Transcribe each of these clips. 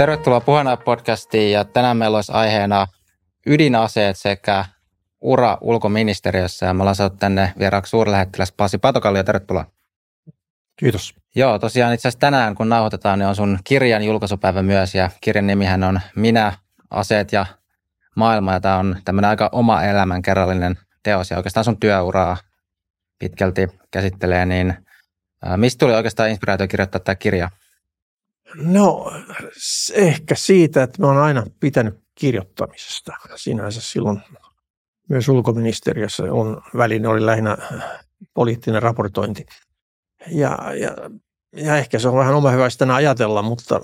Tervetuloa Puheena podcastiin ja tänään meillä olisi aiheena ydinaseet sekä ura ulkoministeriössä ja me ollaan saatu tänne vieraaksi suurlähettiläs Pasi Patokallio. Tervetuloa. Kiitos. Joo, tosiaan itse asiassa tänään kun nauhoitetaan, niin on sun kirjan julkaisupäivä myös ja kirjan nimihän on Minä, aseet ja maailma ja tämä on tämmöinen aika oma elämän kerrallinen teos ja oikeastaan sun työuraa pitkälti käsittelee, niin mistä tuli oikeastaan inspiraatio kirjoittaa tämä kirja? No ehkä siitä, että mä oon aina pitänyt kirjoittamisesta. Sinänsä silloin myös ulkoministeriössä on väline oli lähinnä poliittinen raportointi. Ja, ja, ja ehkä se on vähän oma hyvästä ajatella, mutta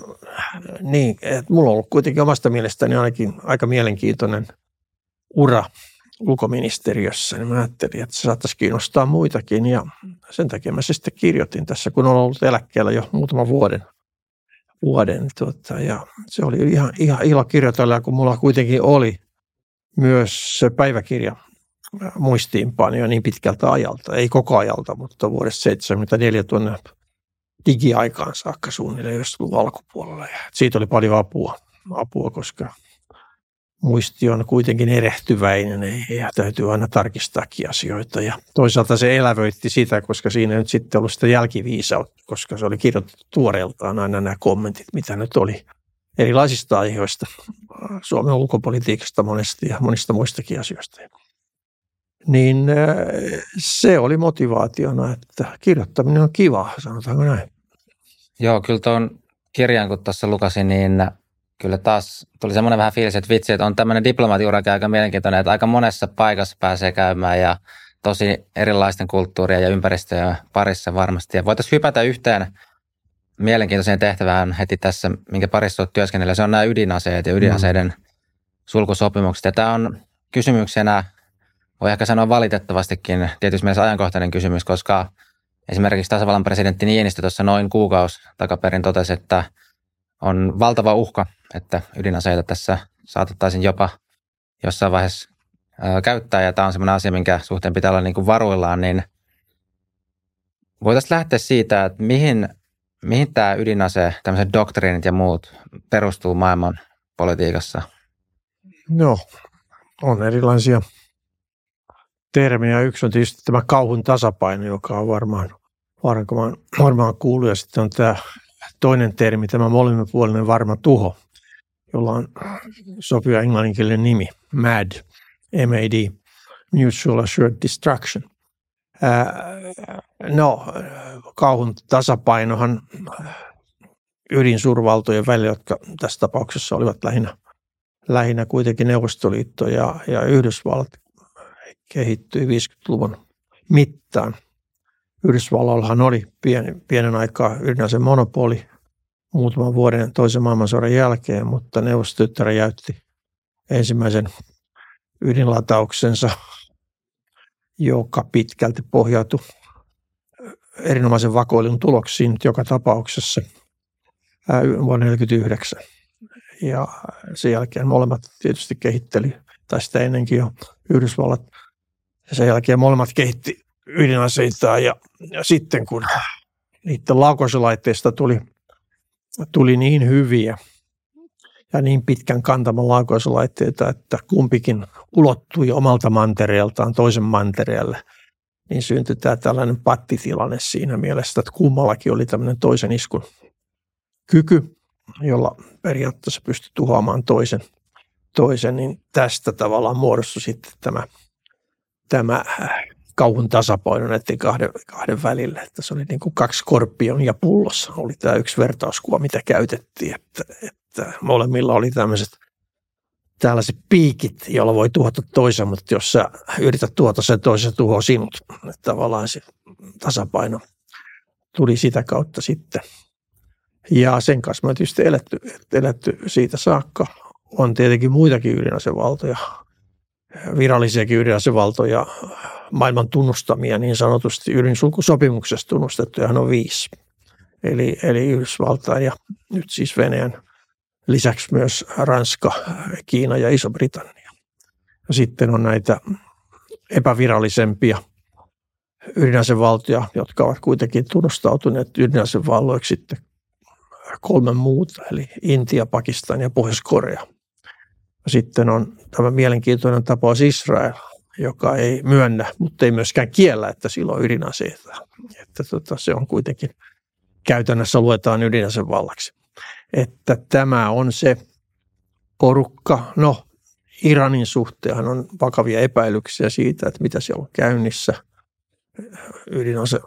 niin, että mulla on ollut kuitenkin omasta mielestäni ainakin aika mielenkiintoinen ura ulkoministeriössä, niin mä ajattelin, että se saattaisi kiinnostaa muitakin ja sen takia mä se sitten kirjoitin tässä, kun olen ollut eläkkeellä jo muutaman vuoden. Vuoden tuota, ja se oli ihan, ihan ilo kirjoitella, kun mulla kuitenkin oli myös se päiväkirja muistiinpanoja niin pitkältä ajalta, ei koko ajalta, mutta vuodesta 74 tuonne digiaikaan saakka suunnilleen 90 alkupuolella. Ja siitä oli paljon apua, apua koska muisti on kuitenkin erehtyväinen ja täytyy aina tarkistaakin asioita. Ja toisaalta se elävöitti sitä, koska siinä ei nyt sitten ollut sitä jälkiviisautta, koska se oli kirjoitettu tuoreeltaan aina nämä kommentit, mitä nyt oli erilaisista aiheista, Suomen ulkopolitiikasta monesti ja monista muistakin asioista. Niin äh, se oli motivaationa, että kirjoittaminen on kiva, sanotaanko näin. Joo, kyllä tuon kirjan, kun tuossa lukasin, niin kyllä taas tuli semmoinen vähän fiilis, että vitsi, että on tämmöinen diplomaatiurakin aika mielenkiintoinen, että aika monessa paikassa pääsee käymään ja tosi erilaisten kulttuurien ja ympäristöjen parissa varmasti. Ja voitaisiin hypätä yhteen mielenkiintoiseen tehtävään heti tässä, minkä parissa olet työskennellä. Se on nämä ydinaseet ja ydinaseiden mm. sulkusopimukset. Ja tämä on kysymyksenä, voi ehkä sanoa valitettavastikin, tietysti mielessä ajankohtainen kysymys, koska esimerkiksi tasavallan presidentti Niinistö tuossa noin kuukausi takaperin totesi, että on valtava uhka että ydinaseita tässä saatettaisiin jopa jossain vaiheessa käyttää, ja tämä on sellainen asia, minkä suhteen pitää olla niin kuin varuillaan, niin voitaisiin lähteä siitä, että mihin, mihin tämä ydinase, tämmöiset doktriinit ja muut perustuu maailman politiikassa? No, on erilaisia termejä. Yksi on tietysti tämä kauhun tasapaino, joka on varmaan, varmaan, varmaan kuullut, ja sitten on tämä toinen termi, tämä molemminpuolinen varma tuho, jolla on sopiva englanninkielinen nimi, MAD, MAD, Mutual Assured Destruction. no, kauhun tasapainohan ydinsurvaltojen välillä, jotka tässä tapauksessa olivat lähinnä, lähinnä kuitenkin Neuvostoliitto ja, ja Yhdysvallat kehittyi 50-luvun mittaan. Yhdysvalloillahan oli pienen, pienen aikaa ydinaseen monopoli, muutaman vuoden toisen maailmansodan jälkeen, mutta neuvostotyttärä jäytti ensimmäisen ydinlatauksensa, joka pitkälti pohjautui erinomaisen vakoilun tuloksiin joka tapauksessa vuonna 1949. Ja sen jälkeen molemmat tietysti kehitteli, tai sitä ennenkin jo Yhdysvallat. Ja sen jälkeen molemmat kehitti ydinaseita ja, ja sitten kun niiden laukaisulaitteista tuli tuli niin hyviä ja niin pitkän kantaman laukaisulaitteita, että kumpikin ulottui omalta mantereeltaan toisen mantereelle, niin syntyi tämä tällainen pattitilanne siinä mielessä, että kummallakin oli tämmöinen toisen iskun kyky, jolla periaatteessa pystyi tuhoamaan toisen, toisen niin tästä tavallaan muodostui sitten tämä, tämä kauhun tasapaino näiden kahden, kahden välillä. Että se oli niin kuin kaksi skorpion ja pullossa oli tämä yksi vertauskuva, mitä käytettiin, että, että molemmilla oli tämmöiset tällaiset piikit, joilla voi tuhota toisen, mutta jos sä yrität tuhota sen toisen, tuhoa sinut. Että tavallaan se tasapaino tuli sitä kautta sitten. Ja sen kanssa me tietysti eletty, eletty siitä saakka. On tietenkin muitakin ydinasevaltoja, virallisiakin ydinasevaltoja, maailman tunnustamia niin sanotusti ydinsulkusopimuksessa tunnustettuja on viisi. Eli, eli Yhdysvaltain ja nyt siis Venäjän lisäksi myös Ranska, Kiina ja Iso-Britannia. Sitten on näitä epävirallisempia ydinasevaltoja, jotka ovat kuitenkin tunnustautuneet ydinasevalloiksi sitten kolme muuta, eli Intia, Pakistan ja Pohjois-Korea. Sitten on tämä mielenkiintoinen tapaus Israel, joka ei myönnä, mutta ei myöskään kiellä, että sillä on ydinaseita. Että tota, se on kuitenkin käytännössä luetaan ydinasevallaksi. Että tämä on se porukka, no Iranin suhteen on vakavia epäilyksiä siitä, että mitä siellä on käynnissä. Ydinase,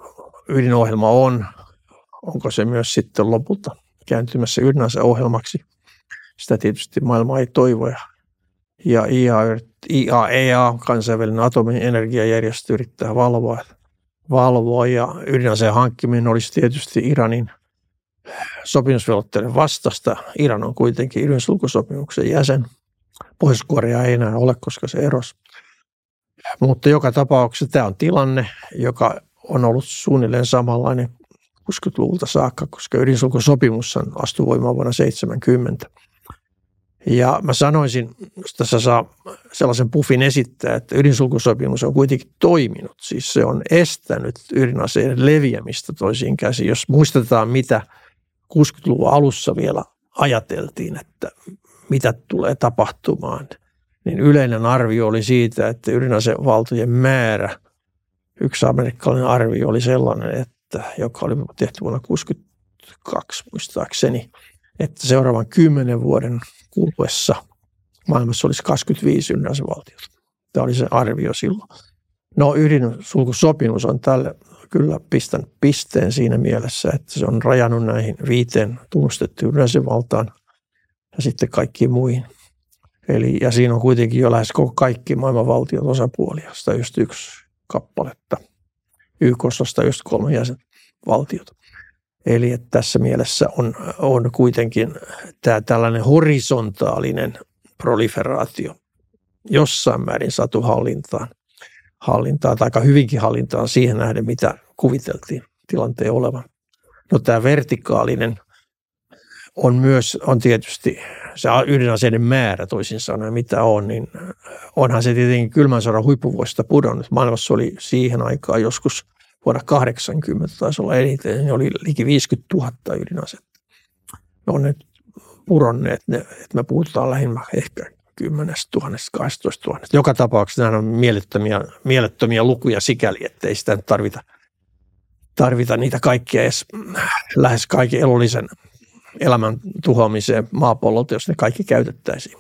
ydinohjelma on, onko se myös sitten lopulta kääntymässä ydinaseohjelmaksi. Sitä tietysti maailma ei toivo. Ja IAEA, kansainvälinen atomienergiajärjestö, yrittää valvoa, valvoa ja ydinaseen hankkiminen olisi tietysti Iranin sopimusvelvoitteiden vastasta. Iran on kuitenkin ydinsulkusopimuksen jäsen. Pohjois-Korea ei enää ole, koska se erosi. Mutta joka tapauksessa tämä on tilanne, joka on ollut suunnilleen samanlainen 60-luvulta saakka, koska ydinsulkusopimus astui voimaan vuonna 70. Ja mä sanoisin, jos tässä saa sellaisen puffin esittää, että ydinsulkusopimus on kuitenkin toiminut. Siis se on estänyt ydinaseiden leviämistä toisiin käsiin. Jos muistetaan, mitä 60-luvun alussa vielä ajateltiin, että mitä tulee tapahtumaan, niin yleinen arvio oli siitä, että ydinasevaltojen määrä, yksi amerikkalainen arvio oli sellainen, että, joka oli tehty vuonna 1962 muistaakseni, että seuraavan kymmenen vuoden kuluessa maailmassa olisi 25 ydinasevaltiota. Tämä oli se arvio silloin. No ydinsulkusopimus on tälle kyllä pistänyt pisteen siinä mielessä, että se on rajannut näihin viiteen tunnustettuun ydinasevaltaan ja sitten kaikkiin muihin. Eli, ja siinä on kuitenkin jo lähes koko kaikki maailman valtiot osapuolia, sitä just yksi kappaletta. YKssa just kolme jäsenvaltiota. Eli että tässä mielessä on, on kuitenkin tämä tällainen horisontaalinen proliferaatio jossain määrin satu hallintaan, hallintaan tai aika hyvinkin hallintaan siihen nähden, mitä kuviteltiin tilanteen olevan. No tämä vertikaalinen on myös, on tietysti se ydinaseiden määrä toisin sanoen, mitä on, niin onhan se tietenkin kylmän sodan huippuvuosista pudonnut. Maailmassa oli siihen aikaan joskus vuonna 80 taisi olla eniten, niin oli liki 50 000 ydinasetta. Ne on nyt puronneet, ne, että me puhutaan lähinnä ehkä 10 000, 12 000. Joka tapauksessa nämä on mielettömiä, mielettömiä lukuja sikäli, että ei sitä tarvita, tarvita niitä kaikkia edes lähes kaiken elollisen elämän tuhoamiseen maapallolta, jos ne kaikki käytettäisiin.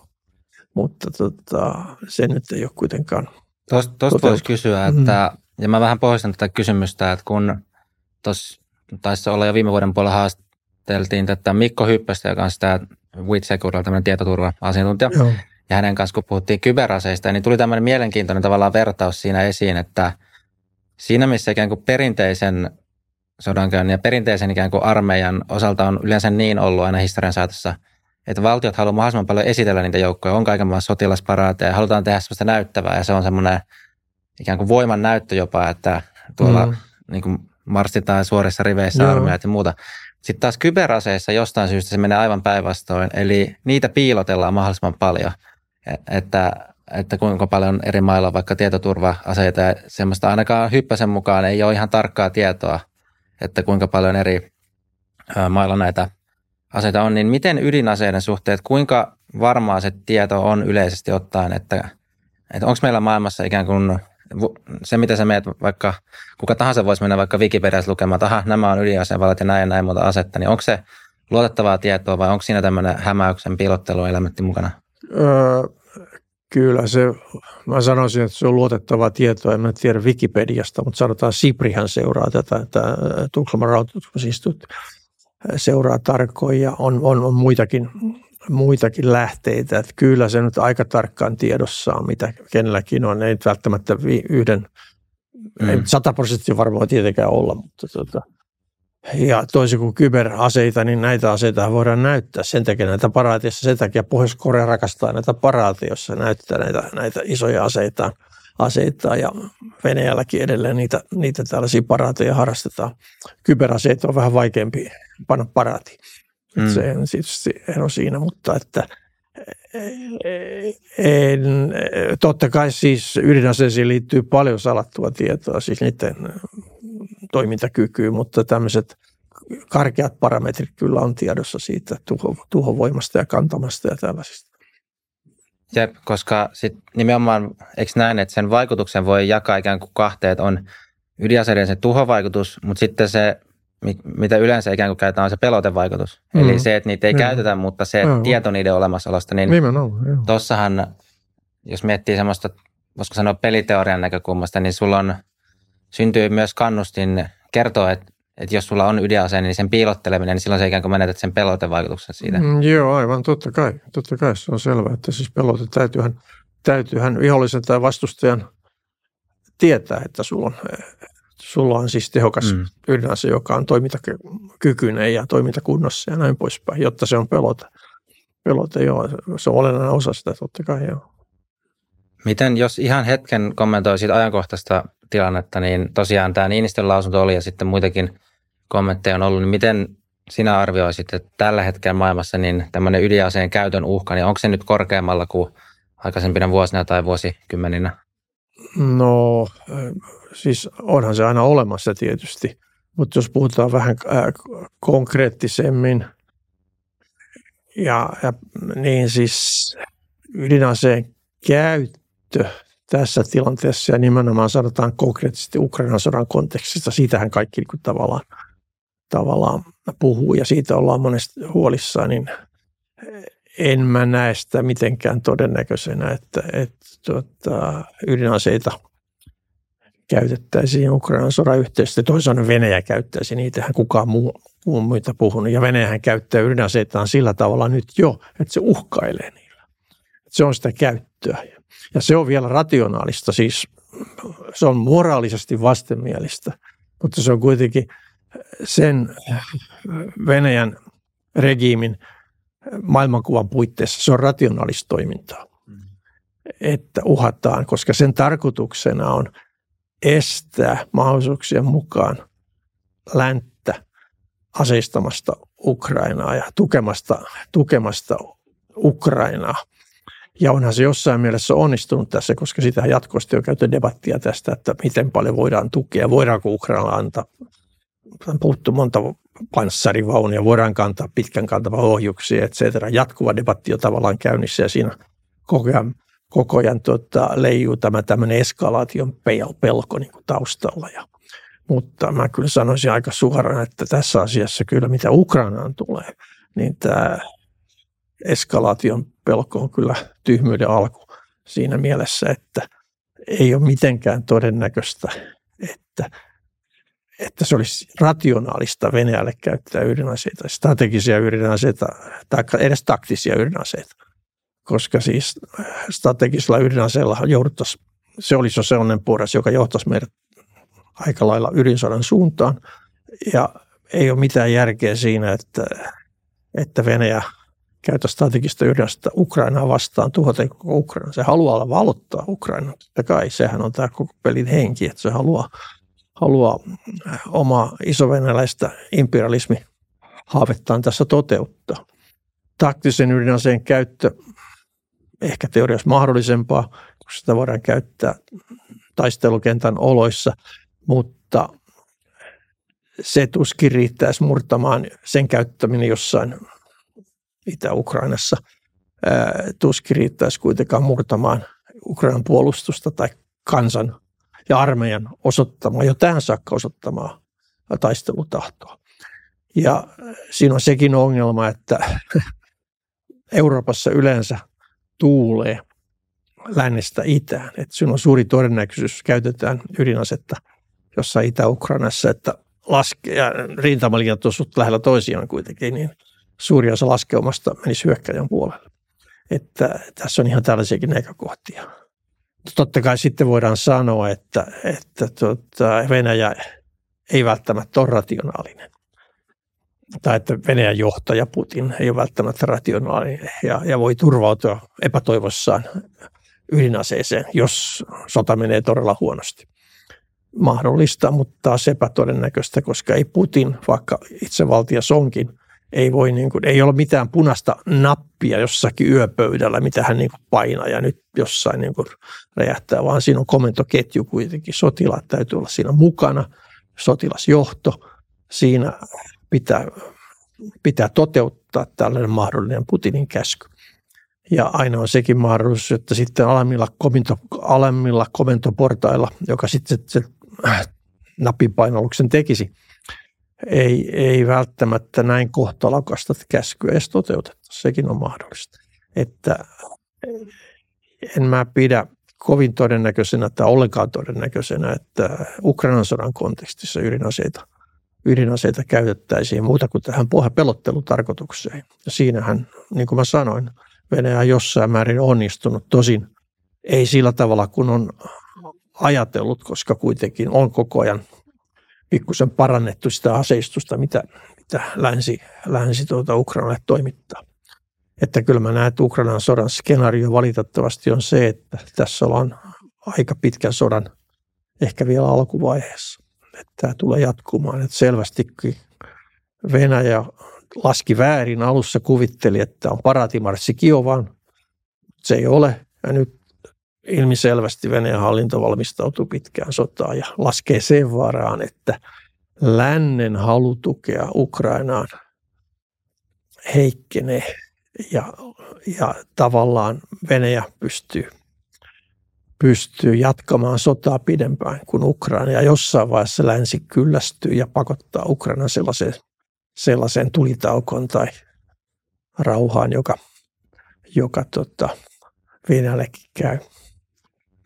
Mutta tota, se nyt ei ole kuitenkaan Tuosta voisi kysyä, että, mm. Ja mä vähän pohjistan tätä kysymystä, että kun tuossa taisi olla jo viime vuoden puolella haasteltiin tätä Mikko Hyppästä, joka on sitä WITSECURilla tämmöinen tietoturva-asiantuntija, Joo. ja hänen kanssa kun puhuttiin kyberaseista, niin tuli tämmöinen mielenkiintoinen tavallaan vertaus siinä esiin, että siinä missä ikään kuin perinteisen sodankäynnin ja perinteisen ikään kuin armeijan osalta on yleensä niin ollut aina historian saatossa, että valtiot haluaa mahdollisimman paljon esitellä niitä joukkoja, on kaiken maailman sotilasparaateja ja halutaan tehdä sellaista näyttävää ja se on semmoinen ikään kuin voiman näyttö jopa, että tuolla mm. niin kuin marssitaan suorissa riveissä Joo. armeijat ja muuta. Sitten taas kyberaseissa jostain syystä se menee aivan päinvastoin, eli niitä piilotellaan mahdollisimman paljon, e-, että, että kuinka paljon eri mailla on vaikka tietoturva-aseita ja semmoista ainakaan hyppäsen mukaan ei ole ihan tarkkaa tietoa että kuinka paljon eri mailla näitä aseita on, niin miten ydinaseiden suhteet, kuinka varmaa se tieto on yleisesti ottaen, että, että onko meillä maailmassa ikään kuin se, mitä sä meet vaikka, kuka tahansa voisi mennä vaikka Wikipediassa lukemaan, että aha, nämä on ydinasevalat ja näin ja näin muuta asetta, niin onko se luotettavaa tietoa vai onko siinä tämmöinen hämäyksen piilotteluelementti mukana? Öö, Kyllä se, mä sanoisin, että se on luotettavaa tietoa, en mä tiedä Wikipediasta, mutta sanotaan Siprihan seuraa tätä, tämä Tukholman rautatutkmusinstituutti seuraa tarkoin ja on, on, on muitakin, muitakin lähteitä. Että kyllä se nyt aika tarkkaan tiedossa on, mitä kenelläkin on. Ei välttämättä yhden, mm. ei sata prosenttia varmaan tietenkään olla, mutta tota, ja toisin kuin kyberaseita, niin näitä aseita voidaan näyttää sen takia näitä paraateissa. Sen takia Pohjois-Korea rakastaa näitä paraateja, joissa näyttää näitä, näitä isoja aseita, aseita ja Venäjälläkin edelleen niitä, niitä tällaisia paraateja harrastetaan. Kyberaseita on vähän vaikeampi panna paraatiin. Mm. Se on tietysti ero siinä, mutta että en, totta kai siis ydinaseisiin liittyy paljon salattua tietoa, siis niiden toimintakykyyn, mutta tämmöiset karkeat parametrit kyllä on tiedossa siitä tuho, tuhovoimasta ja kantamasta ja tällaisista. Jep, koska sit nimenomaan, eikö näin, että sen vaikutuksen voi jakaa ikään kuin kahteen, on ydinaseiden se tuhovaikutus, mutta sitten se, mitä yleensä ikään kuin käytetään, on se pelotevaikutus. Mm. Eli se, että niitä ei mm. käytetä, mutta se mm. tieto niiden olemassaolosta, niin tuossahan, jos miettii semmoista, voisiko sanoa peliteorian näkökulmasta, niin sulla on, syntyy myös kannustin kertoa, että että jos sulla on ydinase, niin sen piilotteleminen, niin silloin se ikään kuin menetät sen pelotevaikutuksen siitä. Mm, joo, aivan, totta kai. Totta kai se on selvää, että siis pelote täytyyhän, täytyyhän vihollisen tai vastustajan tietää, että sulla on, sulla on siis tehokas mm. ydinase, joka on toimintakykyinen ja toimintakunnossa ja näin poispäin, jotta se on pelote. Pelote, joo, se on olennainen osa sitä, totta kai, joo. Miten, jos ihan hetken kommentoisit ajankohtaista tilannetta, niin tosiaan tämä Niinistön lausunto oli ja sitten muitakin kommentteja on ollut, niin miten sinä arvioisit, että tällä hetkellä maailmassa niin tämmöinen ydinaseen käytön uhka, niin onko se nyt korkeammalla kuin aikaisempina vuosina tai vuosikymmeninä? No siis onhan se aina olemassa tietysti, mutta jos puhutaan vähän äh, konkreettisemmin, ja, ja niin siis ydinaseen käyttö tässä tilanteessa ja nimenomaan sanotaan konkreettisesti Ukrainan sodan kontekstissa. Siitähän kaikki niin tavallaan, tavallaan puhuu ja siitä ollaan monesti huolissaan, niin en mä näe sitä mitenkään todennäköisenä, että, että tuota, ydinaseita käytettäisiin Ukrainan sodan yhteydessä. Toisaalta Venäjä käyttäisi, niitähän kukaan muu, muu muita puhunut. Ja Venäjähän käyttää ydinaseitaan sillä tavalla nyt jo, että se uhkailee niillä. Se on sitä käyttöä. Ja se on vielä rationaalista, siis se on moraalisesti vastenmielistä, mutta se on kuitenkin sen Venäjän regiimin maailmankuvan puitteissa, se on rationaalista toimintaa, että uhataan, koska sen tarkoituksena on estää mahdollisuuksien mukaan länttä aseistamasta Ukrainaa ja tukemasta, tukemasta Ukrainaa – ja onhan se jossain mielessä onnistunut tässä, koska sitä jatkuvasti on käyty debattia tästä, että miten paljon voidaan tukea, voidaanko Ukraina antaa, puhuttu monta panssarivaunia, voidaan kantaa pitkän kantava ohjuksia, et cetera. Jatkuva debatti on tavallaan käynnissä ja siinä koko ajan, koko ajan tuota, leijuu tämä tämmöinen eskalaation pelko niin kuin taustalla. Ja, mutta mä kyllä sanoisin aika suoraan, että tässä asiassa kyllä mitä Ukrainaan tulee, niin tämä eskalaation pelko on kyllä tyhmyyden alku siinä mielessä, että ei ole mitenkään todennäköistä, että, että se olisi rationaalista Venäjälle käyttää ydinaseita, strategisia ydinaseita tai edes taktisia ydinaseita. Koska siis strategisella ydinaseella jouduttaisiin, se olisi jo sellainen porras, joka johtaisi meidät aika lailla ydinsodan suuntaan. Ja ei ole mitään järkeä siinä, että, että Venäjä käytä strategista ydinasetta Ukrainaa vastaan, tuhota koko Ukraina. Se haluaa valottaa Ukraina. Totta kai sehän on tämä koko pelin henki, että se haluaa, haluaa omaa isovenäläistä imperialismi haavettaan tässä toteuttaa. Taktisen ydinaseen käyttö ehkä teoriassa mahdollisempaa, koska sitä voidaan käyttää taistelukentän oloissa, mutta se tuskin riittäisi murtamaan sen käyttäminen jossain Itä-Ukrainassa tuskin riittäisi kuitenkaan murtamaan Ukrainan puolustusta tai kansan ja armeijan osoittamaa, jo tähän saakka osoittamaa taistelutahtoa. Ja siinä on sekin ongelma, että Euroopassa yleensä tuulee lännestä itään. Että siinä on suuri todennäköisyys, käytetään ydinasetta jossain Itä-Ukrainassa, että laske, ja rintamalinjat on lähellä toisiaan kuitenkin, niin – suuri osa laskeumasta menisi hyökkäjän puolelle. Että tässä on ihan tällaisiakin näkökohtia. Totta kai sitten voidaan sanoa, että, että tuota, Venäjä ei välttämättä ole rationaalinen. Tai että Venäjän johtaja Putin ei ole välttämättä rationaalinen ja, ja voi turvautua epätoivossaan ydinaseeseen, jos sota menee todella huonosti. Mahdollista, mutta taas epätodennäköistä, koska ei Putin, vaikka itsevaltias onkin, ei, voi niin kuin, ei ole mitään punaista nappia jossakin yöpöydällä, mitä hän niin kuin painaa ja nyt jossain niin kuin räjähtää, vaan siinä on komentoketju kuitenkin. Sotilaat täytyy olla siinä mukana, sotilasjohto. Siinä pitää, pitää toteuttaa tällainen mahdollinen Putinin käsky. Ja aina on sekin mahdollisuus, että sitten alemmilla, kominto, alemmilla komentoportailla, joka sitten se napinpainalluksen tekisi, ei, ei välttämättä näin kohtalokasta käskyä edes toteuteta. Sekin on mahdollista. Että en mä pidä kovin todennäköisenä tai ollenkaan todennäköisenä, että Ukrainan sodan kontekstissa ydinaseita, ydinaseita käytettäisiin muuta kuin tähän pelottelutarkoitukseen. Ja siinähän, niin kuin mä sanoin, Venäjä on jossain määrin onnistunut. Tosin ei sillä tavalla, kun on ajatellut, koska kuitenkin on koko ajan pikkusen parannettu sitä aseistusta, mitä, mitä länsi, länsi tuota Ukrainalle toimittaa. Että kyllä mä näen, että Ukrainan sodan skenaario valitettavasti on se, että tässä ollaan aika pitkän sodan ehkä vielä alkuvaiheessa. Että tämä tulee jatkumaan. Että selvästikin Venäjä laski väärin. Alussa kuvitteli, että on paratimarssi Kiovaan. Se ei ole. Ja nyt ilmiselvästi Venäjän hallinto valmistautuu pitkään sotaan ja laskee sen varaan, että lännen halu tukea Ukrainaan heikkenee ja, ja tavallaan Venäjä pystyy, pystyy jatkamaan sotaa pidempään kuin Ukraina ja jossain vaiheessa länsi kyllästyy ja pakottaa Ukraina sellaiseen, sellaiseen tulitaukoon tai rauhaan, joka, joka tota, Venäjällekin käy.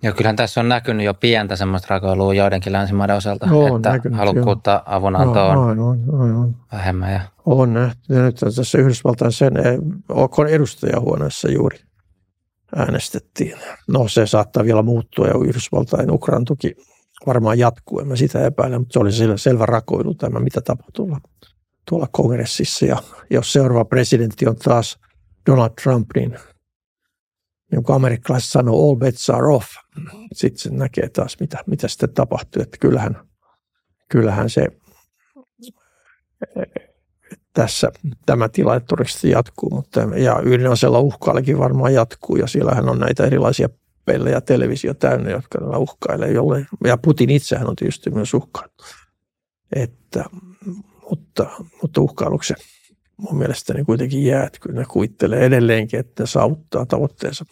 Ja kyllähän tässä on näkynyt jo pientä semmoista rakoilua joidenkin länsimaiden osalta, no, että näkynyt, halukkuutta avunantoon on, on, on, on. vähemmän. Ja... On nähty. Ja nyt tässä Yhdysvaltain sen edustajahuoneessa juuri äänestettiin. No se saattaa vielä muuttua ja Yhdysvaltain Ukrainan tuki varmaan jatkuu, en mä sitä epäile, mutta se oli selvä, selvä rakoilu tämä, mitä tapahtuu tuolla, tuolla kongressissa. Ja jos seuraava presidentti on taas Donald Trump, niin niin kuin amerikkalaiset sanoo, all bets are off. Sitten se näkee taas, mitä, mitä sitten tapahtuu. Että kyllähän, kyllähän se tässä tämä tilanne todennäköisesti jatkuu, mutta ja ydinaseella uhkailekin varmaan jatkuu ja siellähän on näitä erilaisia pelejä televisio täynnä, jotka uhkailee jolle, ja Putin itsehän on tietysti myös. Että, mutta, mutta uhkailuksen mun mielestäni kuitenkin jää, että kyllä ne kuvittelee edelleenkin, että ne saavuttaa tavoitteensa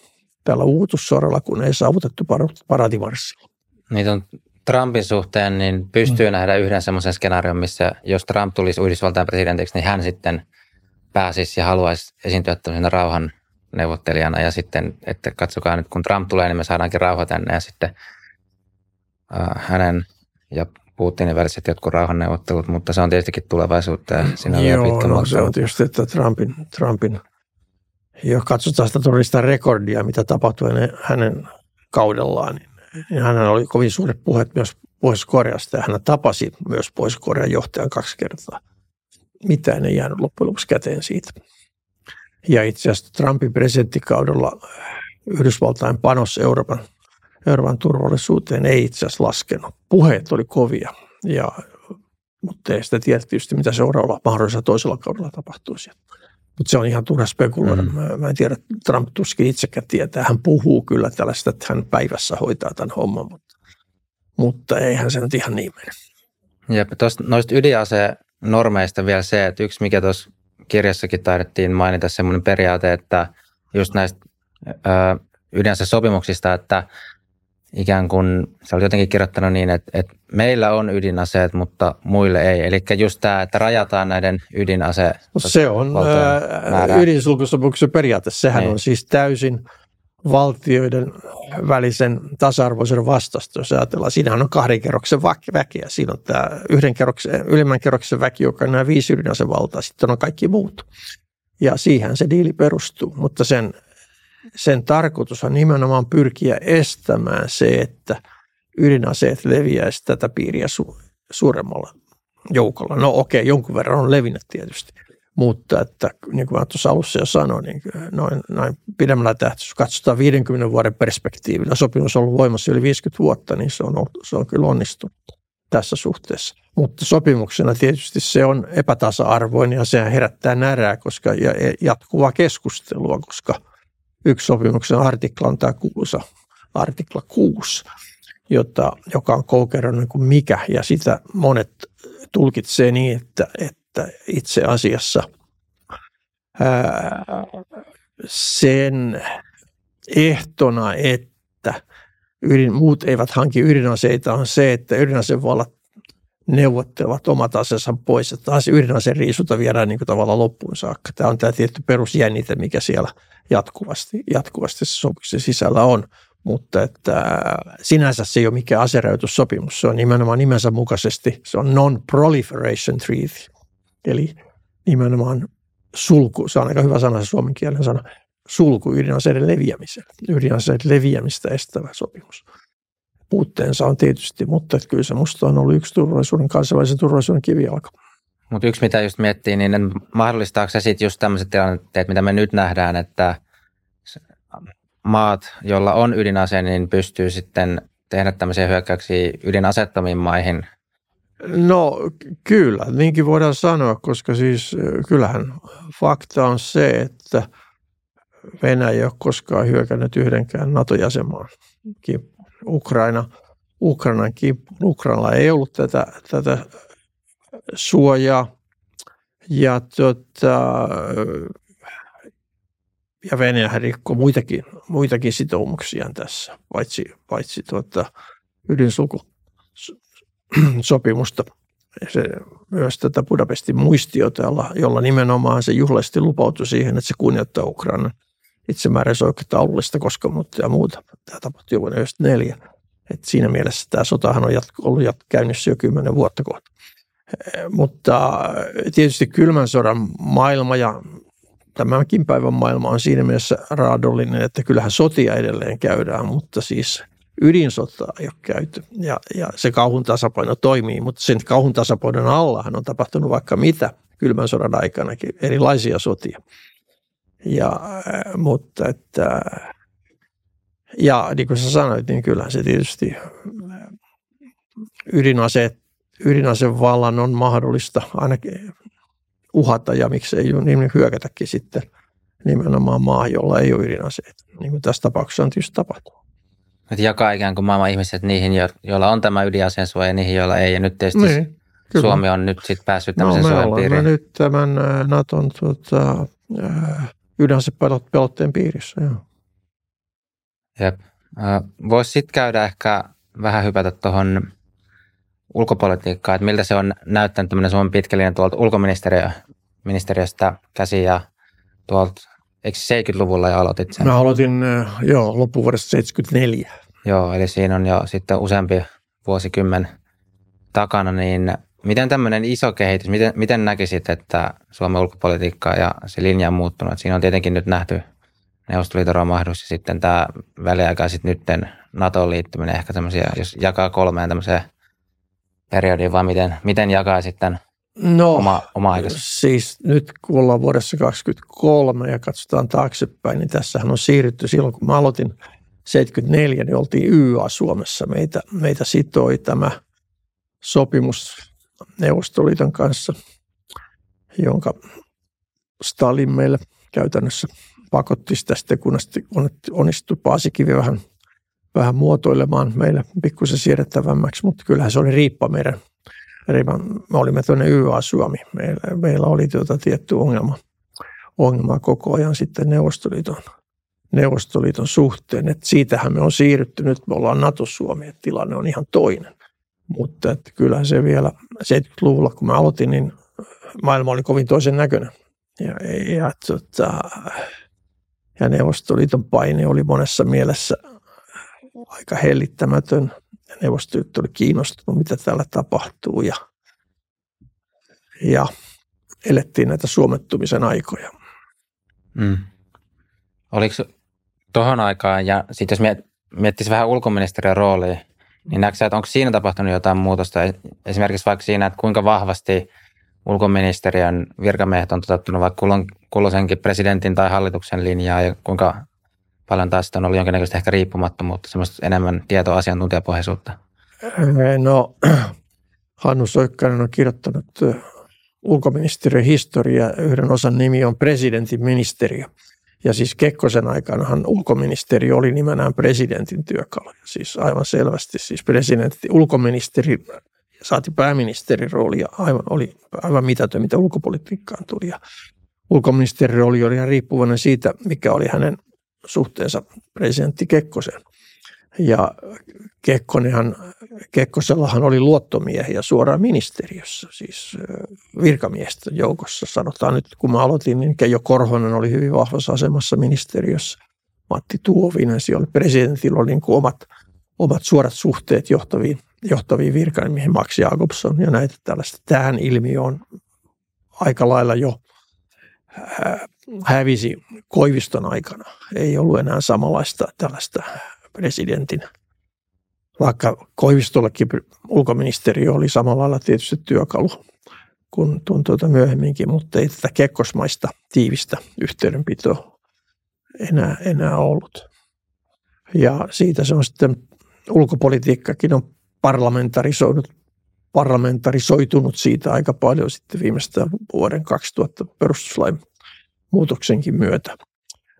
tällä uutussoralla, kun ei saavutettu paratimarssilla. Niin on Trumpin suhteen, niin pystyy mm. nähdä yhden semmoisen skenaarion, missä jos Trump tulisi Yhdysvaltain presidentiksi, niin hän sitten pääsisi ja haluaisi esiintyä tämmöisenä rauhan neuvottelijana ja sitten, että katsokaa nyt kun Trump tulee, niin me saadaankin rauha tänne. Ja sitten äh, hänen ja Putinin väliset jotkut rauhanneuvottelut, mutta se on tietystikin tulevaisuutta ja siinä on Joo, pitkä no, se on tietysti, että Trumpin, Trumpin jos katsotaan sitä todellista rekordia, mitä tapahtui hänen kaudellaan, niin hän oli kovin suuret puheet myös Pohjois-Koreasta ja hän tapasi myös Pohjois-Korean johtajan kaksi kertaa. Mitään ei jäänyt loppujen lopuksi käteen siitä. Ja itse asiassa Trumpin presidenttikaudella Yhdysvaltain panos Euroopan, Euroopan turvallisuuteen ei itse asiassa laskenut. Puheet oli kovia, ja, mutta ei sitä tiedä tietysti, mitä seuraavalla mahdollisella toisella kaudella tapahtuisi. Mutta se on ihan turha spekuloida. Mm. Mä, mä en tiedä, Trump tuskin itsekään tietää. Hän puhuu kyllä tällaista, että hän päivässä hoitaa tämän homman, mutta, mutta eihän se nyt ihan niin mene. Jep, tosta, noista ydinasenormeista vielä se, että yksi mikä tuossa kirjassakin taidettiin mainita semmoinen periaate, että just näistä ydinasesopimuksista, että ikään kuin se oli jotenkin kirjoittanut niin, että, että meillä on ydinaseet, mutta muille ei. Eli just tämä, että rajataan näiden ydinase. No se on ydinsulkusopimuksen periaate. Sehän niin. on siis täysin valtioiden välisen tasa-arvoisen vastasta, jos ajatellaan. Siinähän on kahden kerroksen väkeä. Siinä on tämä yhden kerroksen, ylimmän kerroksen väki, joka on nämä viisi ydinasevaltaa. Sitten on kaikki muut. Ja siihen se diili perustuu, mutta sen sen tarkoitus on nimenomaan pyrkiä estämään se, että ydinaseet leviäisi tätä piiriä su- suuremmalla joukolla. No okei, okay, jonkun verran on levinnyt tietysti, mutta että niin kuin mä tuossa alussa jo sanoin, niin noin, noin pidemmällä tähtäyksellä, katsotaan 50 vuoden perspektiivillä, sopimus on ollut voimassa yli 50 vuotta, niin se on, ollut, se on kyllä onnistunut tässä suhteessa. Mutta sopimuksena tietysti se on epätasa-arvoinen ja se herättää närää koska, ja jatkuvaa keskustelua, koska – yksi sopimuksen artikla on tämä kuusa, artikla 6, jota, joka on koukeron niin kuin mikä, ja sitä monet tulkitsee niin, että, että itse asiassa sen ehtona, että ydin, muut eivät hanki ydinaseita, on se, että ydinasevallat neuvottelevat omat asensa pois, että taas ydinaseen riisuta viedään niin tavallaan loppuun saakka. Tämä on tämä tietty perusjännite, mikä siellä jatkuvasti, jatkuvasti sopimuksen sisällä on. Mutta että sinänsä se ei ole mikään aseräytyssopimus, se on nimenomaan nimensä mukaisesti, se on non-proliferation treaty, eli nimenomaan sulku, se on aika hyvä sana se suomen kielen sana, sulku ydinaseiden leviämiseen, ydinaseiden leviämistä estävä sopimus. Puutteensa on tietysti, mutta että kyllä se musta on ollut yksi turvallisuuden, kansainvälisen turvallisuuden kivijalka. Mutta yksi, mitä just miettii, niin mahdollistaako se sitten just tämmöiset tilanteet, mitä me nyt nähdään, että maat, joilla on ydinase, niin pystyy sitten tehdä tämmöisiä hyökkäyksiä ydinasettomiin maihin? No kyllä, niinkin voidaan sanoa, koska siis kyllähän fakta on se, että Venäjä ei ole koskaan hyökännyt yhdenkään NATO-jäsenmaan Ukraina, Ukrainan kimppuun. Ukrainalla ei ollut tätä, tätä suojaa. Ja, tota, ja Venäjä rikkoi muitakin, muitakin sitoumuksia tässä, paitsi, paitsi tota, ydinsulkusopimusta. Se, myös tätä Budapestin muistiota, jolla, jolla nimenomaan se juhlallisesti lupautui siihen, että se kunnioittaa Ukrainan itsemääräisoikeutta alueellista koskemuutta ja muuta. Tämä tapahtui vuonna 1994. Et siinä mielessä tämä sotahan on jatko, ollut jat, käynnissä jo kymmenen vuotta kohta. Mutta tietysti kylmän sodan maailma ja tämänkin päivän maailma on siinä mielessä raadollinen, että kyllähän sotia edelleen käydään, mutta siis ydinsotaa ei ole käyty. Ja, ja se kauhun tasapaino toimii, mutta sen kauhun tasapainon allahan on tapahtunut vaikka mitä kylmän sodan aikanakin, erilaisia sotia. Ja, mutta että, ja niin kuin sä sanoit, niin kyllä se tietysti ydinaseet, ydinasevallan on mahdollista ainakin uhata ja miksei niin hyökätäkin sitten nimenomaan maa, jolla ei ole ydinaseita. Niin kuin tässä tapauksessa on tietysti tapahtunut. Että jakaa ikään kuin maailman ihmiset niihin, joilla on tämä ydinaseen suoja ja niihin, joilla ei. Ja nyt tietysti niin, kyllä. Suomi on nyt sitten päässyt tämmöisen no, suojan piiriin. nyt tämän Naton tuota, ydinasepelotteen piirissä. Joo. Jep. Voisi sitten käydä ehkä vähän hypätä tuohon ulkopolitiikkaan, että miltä se on näyttänyt tämmöinen Suomen pitkä linja tuolta ulkoministeriöstä käsiin ja tuolta, eikö 70-luvulla jo aloitit sen? Mä aloitin jo loppuvuodesta 74. Joo, eli siinä on jo sitten useampi vuosikymmen takana, niin miten tämmöinen iso kehitys, miten, miten näkisit, että Suomen ulkopolitiikka ja se linja on muuttunut? Siinä on tietenkin nyt nähty Neuvostoliiton romahdus ja sitten tämä väliaikaiset nytten NATOon liittyminen, ehkä tämmöisiä, jos jakaa kolmeen tämmöiseen periodiin, vai miten, miten jakaa sitten no, oma, oma aikansa? Siis nyt kun ollaan vuodessa 2023 ja katsotaan taaksepäin, niin tässähän on siirrytty silloin, kun mä aloitin 74, niin oltiin YA Suomessa. Meitä, meitä sitoi tämä sopimus Neuvostoliiton kanssa, jonka Stalin meille käytännössä pakotti sitä sitten, kun onnistui Paasikivi vähän, vähän muotoilemaan meille pikkusen siedettävämmäksi, mutta kyllähän se oli riippa meidän. Me olimme tuonne YA-Suomi. Meillä, meillä oli tuota tietty ongelma, ongelma koko ajan sitten Neuvostoliiton, Neuvostoliiton suhteen. Et siitähän me on siirrytty, nyt me ollaan NATO-Suomi, että tilanne on ihan toinen. Mutta että kyllähän se vielä 70-luvulla, kun mä aloitin, niin maailma oli kovin toisen näköinen. Ja, ja tota, ja Neuvostoliiton paine oli monessa mielessä aika hellittämätön. Neuvostoliitto oli kiinnostunut, mitä täällä tapahtuu ja, ja elettiin näitä suomettumisen aikoja. Mm. Oliko tuohon aikaan, ja sitten jos miettisi vähän ulkoministeriön roolia, niin näetkö että onko siinä tapahtunut jotain muutosta? Esimerkiksi vaikka siinä, että kuinka vahvasti ulkoministeriön virkamiehet on toteuttanut vaikka kulloisenkin presidentin tai hallituksen linjaa ja kuinka paljon taas on ollut jonkinnäköistä ehkä riippumattomuutta, semmoista enemmän tietoa asiantuntijapohjaisuutta? No, Hannu Soikkainen on kirjoittanut ulkoministeriön historia. Yhden osan nimi on presidentin ministeriö. Ja siis Kekkosen aikanahan ulkoministeri oli nimenään presidentin työkalu. Siis aivan selvästi siis presidentti, ulkoministeri saati pääministerin rooli ja aivan, oli aivan mitätön, mitä ulkopolitiikkaan tuli. Ja ulkoministerin rooli oli ihan riippuvainen siitä, mikä oli hänen suhteensa presidentti Kekkoseen. Ja Kekkonenhan, Kekkosellahan oli luottomiehiä suoraan ministeriössä, siis virkamiesten joukossa. Sanotaan nyt, kun mä aloitin, niin Keijo Korhonen oli hyvin vahvassa asemassa ministeriössä. Matti Tuovinen, siellä presidentillä oli niin kuin omat, omat suorat suhteet johtaviin, johtaviin virkamiehiin, Max Jakobson ja näitä tällaista. Tähän ilmiö on aika lailla jo hävisi Koiviston aikana. Ei ollut enää samanlaista tällaista presidentin, vaikka Koivistollekin ulkoministeriö oli samalla lailla tietysti työkalu kuin tuota myöhemminkin, mutta ei tätä kekkosmaista tiivistä yhteydenpitoa enää, enää ollut. Ja siitä se on sitten, ulkopolitiikkakin on parlamentarisoinut, parlamentarisoitunut siitä aika paljon sitten viimeistä vuoden 2000 perustuslain muutoksenkin myötä.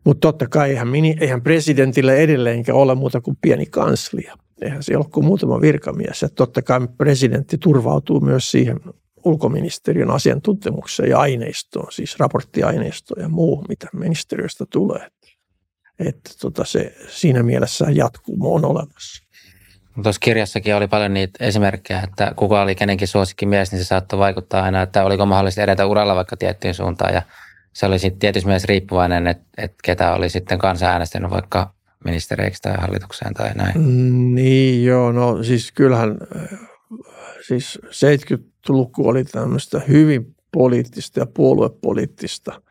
Mutta totta kai eihän, mini, eihän presidentillä edelleenkään ole muuta kuin pieni kanslia. Eihän siellä ole kuin muutama virkamies. Ja totta kai presidentti turvautuu myös siihen ulkoministeriön asiantuntemukseen ja aineistoon, siis raporttiaineistoon ja muu, mitä ministeriöstä tulee. Että tota se, siinä mielessä jatkumo on olemassa. Tuossa kirjassakin oli paljon niitä esimerkkejä, että kuka oli kenenkin suosikkimies, niin se saattoi vaikuttaa aina, että oliko mahdollista edetä uralla vaikka tiettyyn suuntaan. Ja se oli sitten tietysti myös riippuvainen, että, että ketä oli sitten kansa äänestänyt vaikka ministereiksi tai hallitukseen tai näin. Mm, niin joo, no siis kyllähän siis 70-luku oli tämmöistä hyvin poliittista ja puoluepoliittista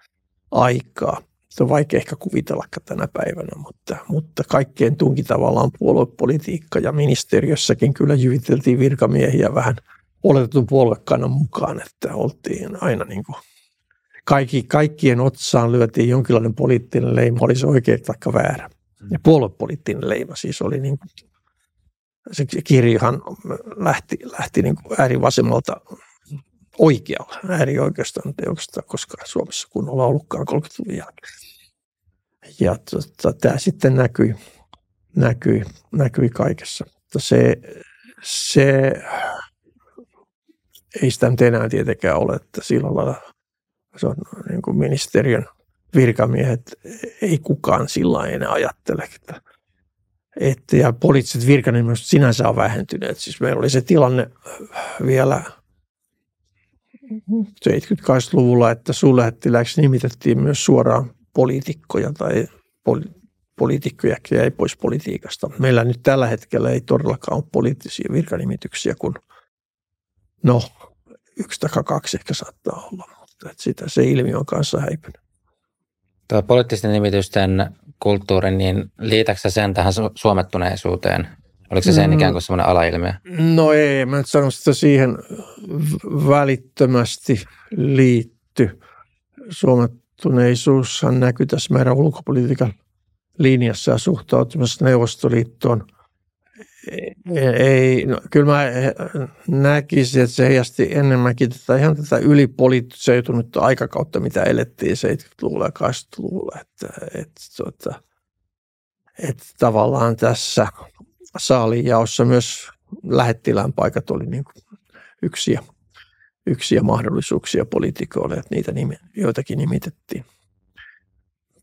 aikaa. Se on vaikea ehkä kuvitella tänä päivänä, mutta, mutta kaikkein tunki tavallaan puoluepolitiikka ja ministeriössäkin kyllä jyviteltiin virkamiehiä vähän oletetun puoluekannan mukaan, että oltiin aina niin kuin kaikki, kaikkien otsaan lyötiin jonkinlainen poliittinen leima, oli se oikein tai väärä. Ja puoluepoliittinen leima siis oli niin kuin, se kirjahan lähti, lähti niin kuin äärivasemmalta oikealla. Äärioikeasta ei oikeastaan koskaan Suomessa kun ollaan ollutkaan 30-luvun jälkeen. Ja tota, tämä sitten näkyi, näkyi, näkyi kaikessa. Se, se ei sitä nyt enää tietenkään ole, että sillä lailla se on niin kuin ministeriön virkamiehet, ei kukaan sillä enää ajattele, että, että ja poliittiset virkanimet sinänsä on vähentyneet. Siis meillä oli se tilanne vielä 78-luvulla, että suurlähettiläiksi nimitettiin myös suoraan poliitikkoja tai poli- poliitikkoja jäi pois politiikasta. Meillä nyt tällä hetkellä ei todellakaan ole poliittisia virkanimityksiä, kun no yksi tai kaksi ehkä saattaa olla että sitä, se ilmiö on kanssa häipynyt. Tuo poliittisten nimitysten kulttuuri, niin liitäksä sen tähän suomettuneisuuteen? Oliko se sen mm. ikään kuin semmoinen alailmiö? No ei, mä en sano sitä siihen välittömästi liitty. Suomettuneisuushan näkyy tässä meidän ulkopolitiikan linjassa ja suhtautumisessa Neuvostoliittoon – ei, no, kyllä mä näkisin, että se heijasti enemmänkin tätä, ihan tätä ylipolitisoitunutta aikakautta, mitä elettiin 70-luvulla ja 80-luvulla. Että, että, tuota, että tavallaan tässä saalijaossa myös lähettilään paikat oli niin kuin yksiä, yksiä mahdollisuuksia poliitikoille, että niitä nime, joitakin nimitettiin.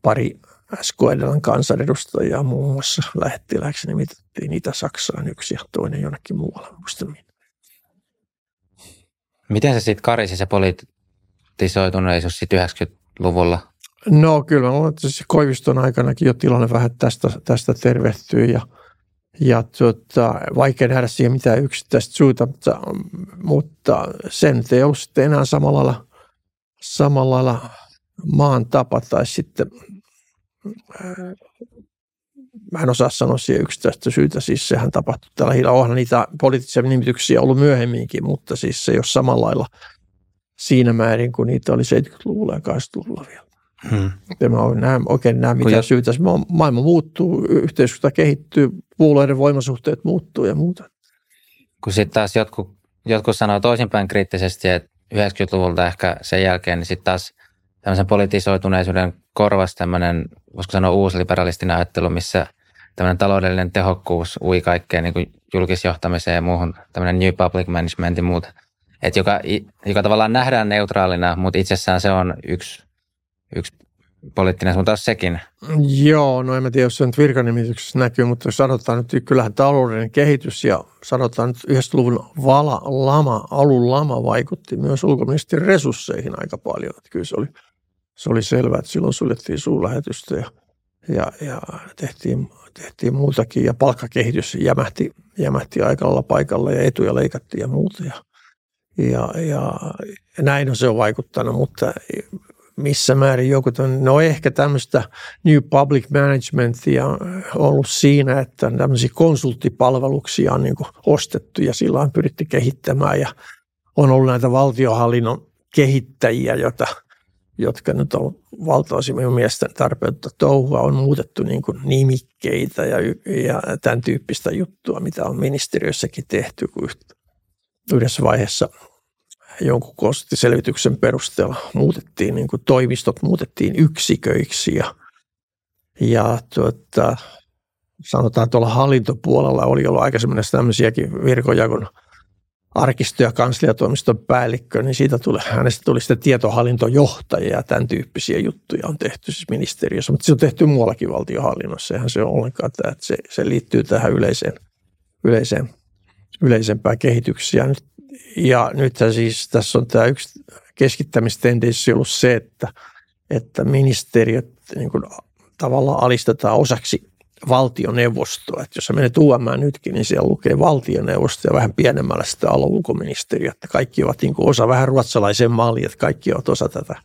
Pari SKLn kansanedustajia muun muassa lähettiläksi nimitettiin Itä-Saksaan yksi ja toinen jonnekin muualle, muista Miten se sitten karisi se poliittisoituneisuus sitten 90-luvulla? No kyllä mä luulen, että se Koiviston aikanakin jo tilanne vähän tästä, tästä tervehtyy ja, ja tuota, vaikea nähdä siihen mitään yksittäistä syytä, mutta, mutta sen ei ollut sitten enää samalla lailla, samalla lailla maan tapa tai sitten mä en osaa sanoa siihen yksittäistä syytä, siis sehän tapahtui tällä hiljaa. Onhan niitä poliittisia nimityksiä ollut myöhemminkin, mutta siis se ei ole samalla lailla siinä määrin kuin niitä oli 70-luvulla ja 80-luvulla vielä. Hmm. Ja mä näe, oikein näe mitään syytä. Maailma muuttuu, yhteiskunta kehittyy, puolueiden voimasuhteet muuttuu ja muuta. Kun sitten taas jotkut, jotkut sanoo toisinpäin kriittisesti, että 90-luvulta ehkä sen jälkeen, niin sitten taas tämmöisen politisoituneisuuden korvasi tämmöinen, voisiko sanoa uusliberalistinen ajattelu, missä tämmöinen taloudellinen tehokkuus ui kaikkeen niin julkisjohtamiseen ja muuhun, tämmöinen New Public Management ja muuta. Et joka, joka tavallaan nähdään neutraalina, mutta itsessään se on yksi, yksi poliittinen suunta sekin. Joo, no en mä tiedä, jos se nyt virkanimityksessä näkyy, mutta jos sanotaan nyt, kyllähän taloudellinen kehitys ja sanotaan nyt 90-luvun vala, lama, alun lama vaikutti myös ulkoministerin resursseihin aika paljon. Että kyllä se oli, se oli selvää, että silloin suljettiin suurlähetystä ja, ja, ja tehtiin, tehtiin muutakin ja palkkakehitys jämähti, jämähti aika paikalla ja etuja leikattiin ja muuta. Ja, ja, ja näin on se on vaikuttanut, mutta missä määrin joku, no ehkä tämmöistä New Public Managementia ollut siinä, että tämmöisiä konsulttipalveluksia on niin ostettu ja sillä on pyritty kehittämään ja on ollut näitä valtiohallinnon kehittäjiä, jota, jotka nyt on valtaosin minun mielestäni tarpeutta. Touhua, on muutettu niin kuin nimikkeitä ja, ja tämän tyyppistä juttua, mitä on ministeriössäkin tehty, yhdessä vaiheessa jonkun kostiselvityksen perusteella muutettiin, niin kuin toimistot muutettiin yksiköiksi ja, ja tuota, sanotaan tuolla hallintopuolella oli ollut aikaisemmin tämmöisiäkin virkojakon arkisto- ja kansliatoimiston päällikkö, niin siitä tuli, hänestä tuli sitten tietohallintojohtaja ja tämän tyyppisiä juttuja on tehty siis ministeriössä, mutta se on tehty muuallakin valtiohallinnossa, eihän se ole ollenkaan tämä, että se, se liittyy tähän yleiseen, yleiseen, yleisempään kehitykseen. nyt ja nythän siis tässä on tämä yksi keskittämistendenssi ollut se, että, että ministeriöt niin kuin tavallaan alistetaan osaksi valtioneuvostoa. Että jos sä menet UM nytkin, niin siellä lukee valtioneuvosto ja vähän pienemmällä sitten alla ulkoministeriö. Että kaikki ovat niin osa vähän ruotsalaisen malliin, että kaikki ovat osa tätä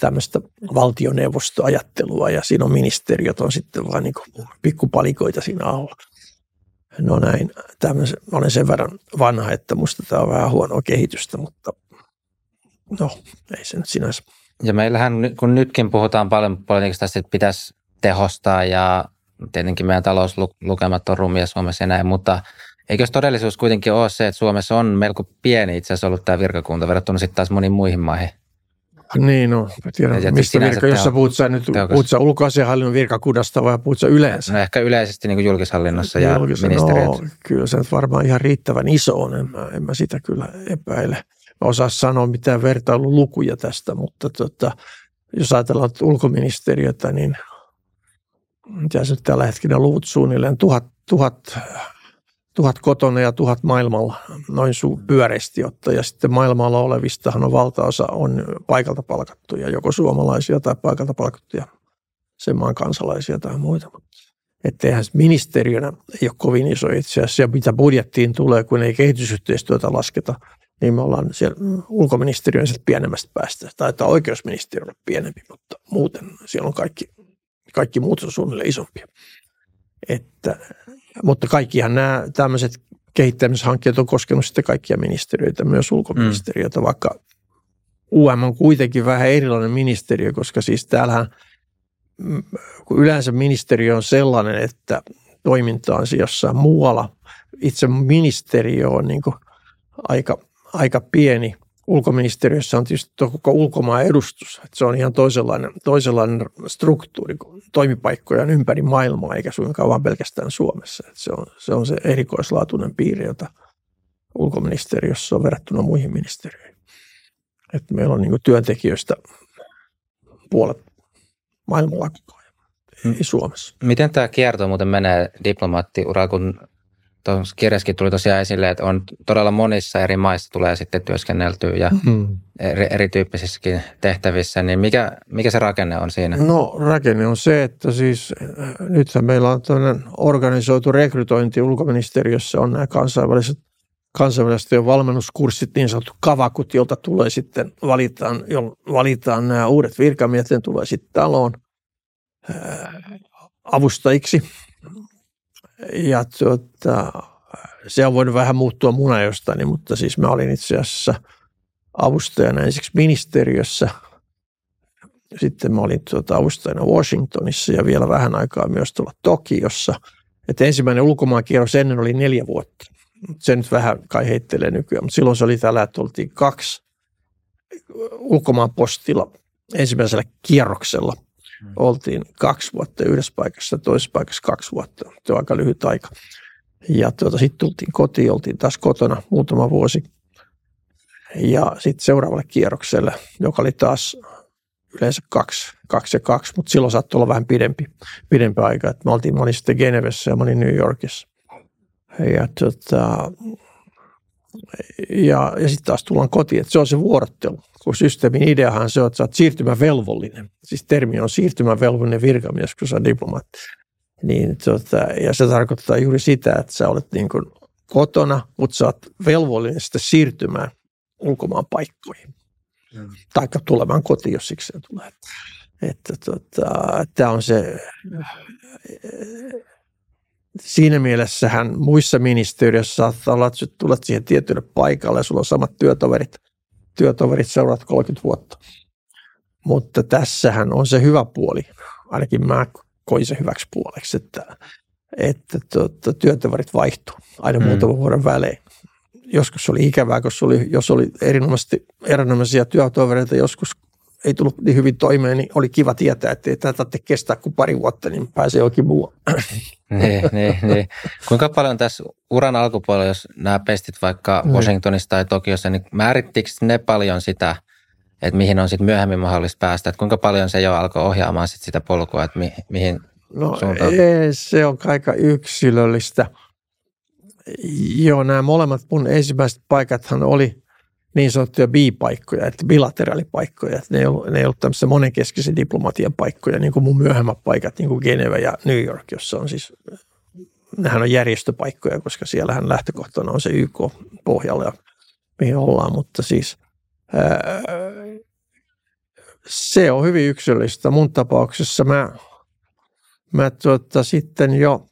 tämmöistä valtioneuvostoajattelua ja siinä on ministeriöt on sitten vain niin pikkupalikoita siinä alla. No näin, tämmöisen, olen sen verran vanha, että musta tämä on vähän huonoa kehitystä, mutta no ei se nyt sinänsä. Ja meillähän, kun nytkin puhutaan paljon politiikasta, että pitäisi tehostaa ja tietenkin meidän talouslukemat on rumia Suomessa ja näin, mutta eikö todellisuus kuitenkin ole se, että Suomessa on melko pieni itse asiassa ollut tämä virkakunta verrattuna sitten taas moniin muihin maihin? Niin, no, tiedän, ja mistä virka, jos sä puhut sä nyt, puhut sä ulkoasianhallinnon virkakunnasta vai puhut sä yleensä? No ehkä yleisesti niin kuin julkishallinnossa ja Julkisen, ministeriöt. No, kyllä se varmaan ihan riittävän iso on, en mä, en mä sitä kyllä epäile. Mä osaa sanoa mitään vertailulukuja tästä, mutta tota, jos ajatellaan ulkoministeriötä, niin mitä se tällä hetkellä luvut suunnilleen, tuhat, tuhat tuhat kotona ja tuhat maailmalla, noin su- pyöreästi ottaen. Ja sitten maailmalla olevistahan on valtaosa on paikalta palkattuja, joko suomalaisia tai paikalta palkattuja sen maan kansalaisia tai muita. Että eihän ministeriönä ei ole kovin iso itse asiassa. Ja mitä budjettiin tulee, kun ei kehitysyhteistyötä lasketa, niin me ollaan siellä ulkoministeriön pienemmästä päästä. Taitaa oikeusministeriö olla pienempi, mutta muuten siellä on kaikki, kaikki muut on suunnilleen isompia. Että mutta kaikkihan nämä tämmöiset kehittämishankkeet on koskenut sitten kaikkia ministeriöitä, myös ulkoministeriöitä, mm. vaikka UM on kuitenkin vähän erilainen ministeriö, koska siis täällähän mm, kun yleensä ministeriö on sellainen, että toiminta on jossain muualla. Itse ministeriö on niin aika, aika pieni – ulkoministeriössä on tietysti koko ulkomaan edustus. Että se on ihan toisenlainen, toisenlainen struktuuri kuin toimipaikkoja ympäri maailmaa, eikä suinkaan vain pelkästään Suomessa. Että se, on, se on se erikoislaatuinen piirre, jota ulkoministeriössä on verrattuna muihin ministeriöihin. Että meillä on niin työntekijöistä puolet maailmalla koko ajan, ei Suomessa. Miten tämä kierto muuten menee diplomaattiura, kun tuossa kirjassakin tuli tosiaan esille, että on todella monissa eri maissa tulee sitten työskenneltyä ja mm. eri, erityyppisissäkin tehtävissä, niin mikä, mikä se rakenne on siinä? No rakenne on se, että siis nythän meillä on toinen organisoitu rekrytointi ulkoministeriössä, on nämä kansainväliset kansainväliset valmennuskurssit, niin sanottu kavakut, jolta tulee sitten, valitaan, valitaan nämä uudet virkamiehet, ne tulee sitten taloon avustajiksi ja tuota, se on voinut vähän muuttua munajostani, mutta siis mä olin itse asiassa avustajana ensiksi ministeriössä. Sitten mä olin tuota avustajana Washingtonissa ja vielä vähän aikaa myös tuolla Tokiossa. Että ensimmäinen ulkomaankierros ennen oli neljä vuotta. Se nyt vähän kai heittelee nykyään, mutta silloin se oli tällä, että oltiin kaksi ulkomaan postilla ensimmäisellä kierroksella. Oltiin kaksi vuotta yhdessä paikassa, toisessa paikassa kaksi vuotta. Se on aika lyhyt aika. Ja tuota, sitten tultiin kotiin, oltiin taas kotona muutama vuosi. Ja sitten seuraavalle kierrokselle, joka oli taas yleensä kaksi, kaksi ja kaksi, mutta silloin saattoi olla vähän pidempi, pidempi aika. Et me oltiin, mä olin sitten Genevessä ja mä olin New Yorkissa. Ja, tota, ja, ja sitten taas tullaan kotiin, että se on se vuorottelu. Kun systeemin ideahan se on, että sä oot siirtymävelvollinen. Siis termi on siirtymävelvollinen virkamies, kun sä oot diplomaatti. Niin, tota, ja se tarkoittaa juuri sitä, että sä olet niin kuin kotona, mutta sä oot velvollinen sitten siirtymään ulkomaan paikkoihin. Mm. Tai tulemaan kotiin, jos siksi se tulee. Että, tota, tämä on se, siinä mielessähän muissa ministeriöissä saattaa olla, että tulet siihen tietylle paikalle ja sulla on samat työtoverit, työtoverit seuraat 30 vuotta. Mutta tässähän on se hyvä puoli, ainakin mä koin se hyväksi puoleksi, että, että tuota, työtoverit vaihtuu aina mm. muutaman vuoden välein. Joskus oli ikävää, koska oli, jos oli erinomaisesti, erinomaisia työtovereita, joskus ei tullut niin hyvin toimeen, niin oli kiva tietää, että ei tätä tarvitse kestää kuin pari vuotta, niin pääsee jokin muu. niin, niin, niin. Kuinka paljon tässä uran alkupuolella, jos nämä pestit vaikka mm. Washingtonissa tai Tokiossa, niin määrittikö ne paljon sitä, että mihin on sitten myöhemmin mahdollista päästä? Että kuinka paljon se jo alkoi ohjaamaan sit sitä polkua, että mi, mihin No ei, se on aika yksilöllistä. Joo, nämä molemmat mun ensimmäiset paikathan oli niin sanottuja bi-paikkoja, että bilateraalipaikkoja. Että ne, ei ollut, ne ei ollut tämmöisiä monenkeskisen diplomatian paikkoja, niin kuin mun myöhemmät paikat, niin kuin Geneva ja New York, jossa on siis, nehän on järjestöpaikkoja, koska siellähän lähtökohtana on se YK pohjalla ja mihin ollaan, mutta siis ää, se on hyvin yksilöllistä. Mun tapauksessa mä, mä tuota, sitten jo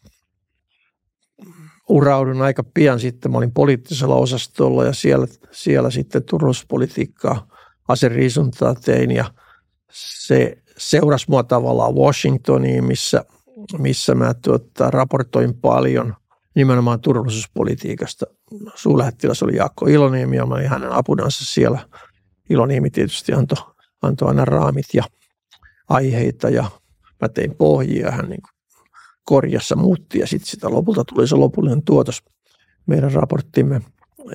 uraudun aika pian sitten. Mä olin poliittisella osastolla ja siellä, siellä sitten turvallisuuspolitiikkaa, aseriisuntaa tein ja se seurasi mua tavallaan Washingtoniin, missä, missä mä tuota, raportoin paljon nimenomaan turvallisuuspolitiikasta. Suulähettiläs oli Jaakko Iloniemi ja mä olin hänen apunansa siellä. Iloniemi tietysti antoi, antoi aina raamit ja aiheita ja mä tein pohjia. Hän niin korjassa muutti ja sitten sitä lopulta tuli se lopullinen tuotos meidän raporttimme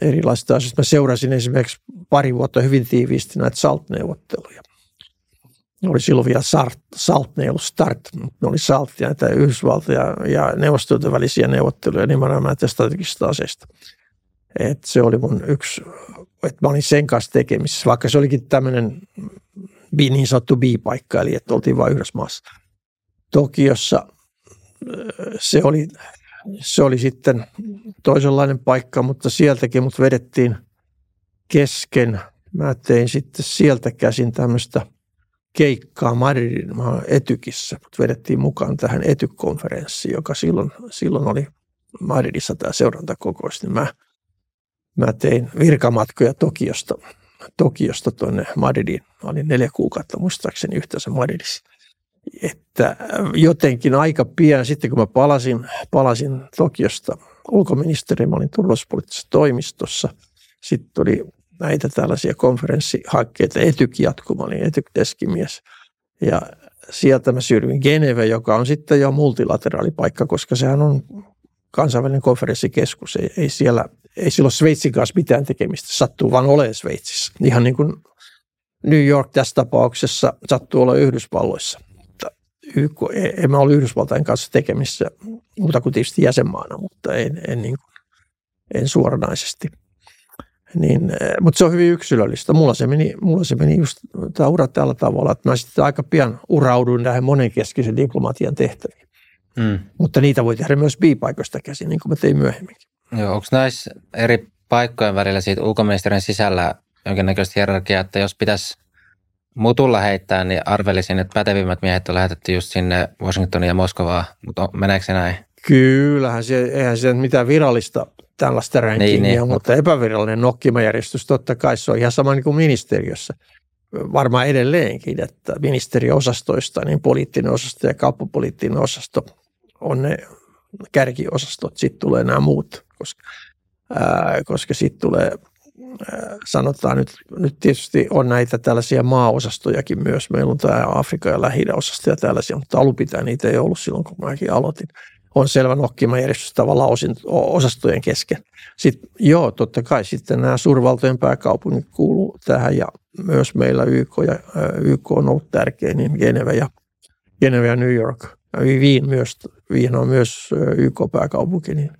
erilaisista asioista. Mä seurasin esimerkiksi pari vuotta hyvin tiiviisti näitä SALT-neuvotteluja. Oli silloin vielä SALT, SALT ne ei ollut START, ne oli SALT ja näitä Yhdysvaltoja ja, neuvostojen välisiä neuvotteluja nimenomaan näitä strategisista aseista. Et se oli mun yksi, että mä olin sen kanssa tekemisissä, vaikka se olikin tämmöinen niin sanottu B-paikka, eli että oltiin vain yhdessä maassa. Tokiossa se oli, se oli sitten toisenlainen paikka, mutta sieltäkin mut vedettiin kesken. Mä tein sitten sieltä käsin tämmöistä keikkaa Madridin Etykissä, mutta vedettiin mukaan tähän Etyk-konferenssiin, joka silloin, silloin oli Madridissa tämä seurantakokous, niin mä, mä tein virkamatkoja Tokiosta, Tokiosta tuonne Madridiin. Mä olin neljä kuukautta muistaakseni yhteensä Madridissa että jotenkin aika pian sitten, kun mä palasin, palasin Tokiosta ulkoministeri, mä olin turvallisuuspoliittisessa toimistossa, sitten tuli näitä tällaisia konferenssihankkeita, Etyk jatku, mä olin Etyk-deskimies. Ja sieltä mä siirryin Geneve, joka on sitten jo multilateraali paikka, koska sehän on kansainvälinen konferenssikeskus. Ei, ei siellä, ei silloin Sveitsin kanssa mitään tekemistä, sattuu vaan olemaan Sveitsissä. Ihan niin kuin New York tässä tapauksessa sattuu olla Yhdysvalloissa. YK, en mä ole Yhdysvaltain kanssa tekemissä muuta kuin tietysti jäsenmaana, mutta en, en, niin kuin, en suoranaisesti. Niin, eh, mutta se on hyvin yksilöllistä. Mulla se meni, mulla se meni just tämä ura tällä tavalla, että mä sitten aika pian urauduin näihin monenkeskisen diplomatian tehtäviin. Mm. Mutta niitä voi tehdä myös B-paikoista käsin, niin kuin mä tein myöhemminkin. Joo, onko näissä eri paikkojen välillä siitä ulkoministeriön sisällä jonkinnäköistä hierarkiaa, että jos pitäisi mutulla heittää, niin arvelisin, että pätevimmät miehet on lähetetty just sinne Washingtoniin ja Moskovaan, mutta meneekö se näin? Kyllähän se, eihän se mitään virallista tällaista rankingia, niin, niin, mutta epävirallinen nokkimajärjestys totta kai se on ihan sama niin kuin ministeriössä. Varmaan edelleenkin, että ministeriöosastoista niin poliittinen osasto ja kauppapoliittinen osasto on ne kärkiosastot, sitten tulee nämä muut, koska, ää, koska sitten tulee sanotaan nyt, nyt tietysti on näitä tällaisia maaosastojakin myös. Meillä on tämä Afrikan ja lähi osasto ja tällaisia, mutta alun pitää niitä ei ollut silloin, kun mäkin aloitin. On selvä nokkimajärjestys tavallaan osin, osastojen kesken. Sitten, joo, totta kai sitten nämä suurvaltojen pääkaupungit kuuluu tähän ja myös meillä YK, ja, YK on ollut tärkeä, niin Geneve ja, Geneve ja New York. Viin, myös, Viin on myös YK-pääkaupunki, niin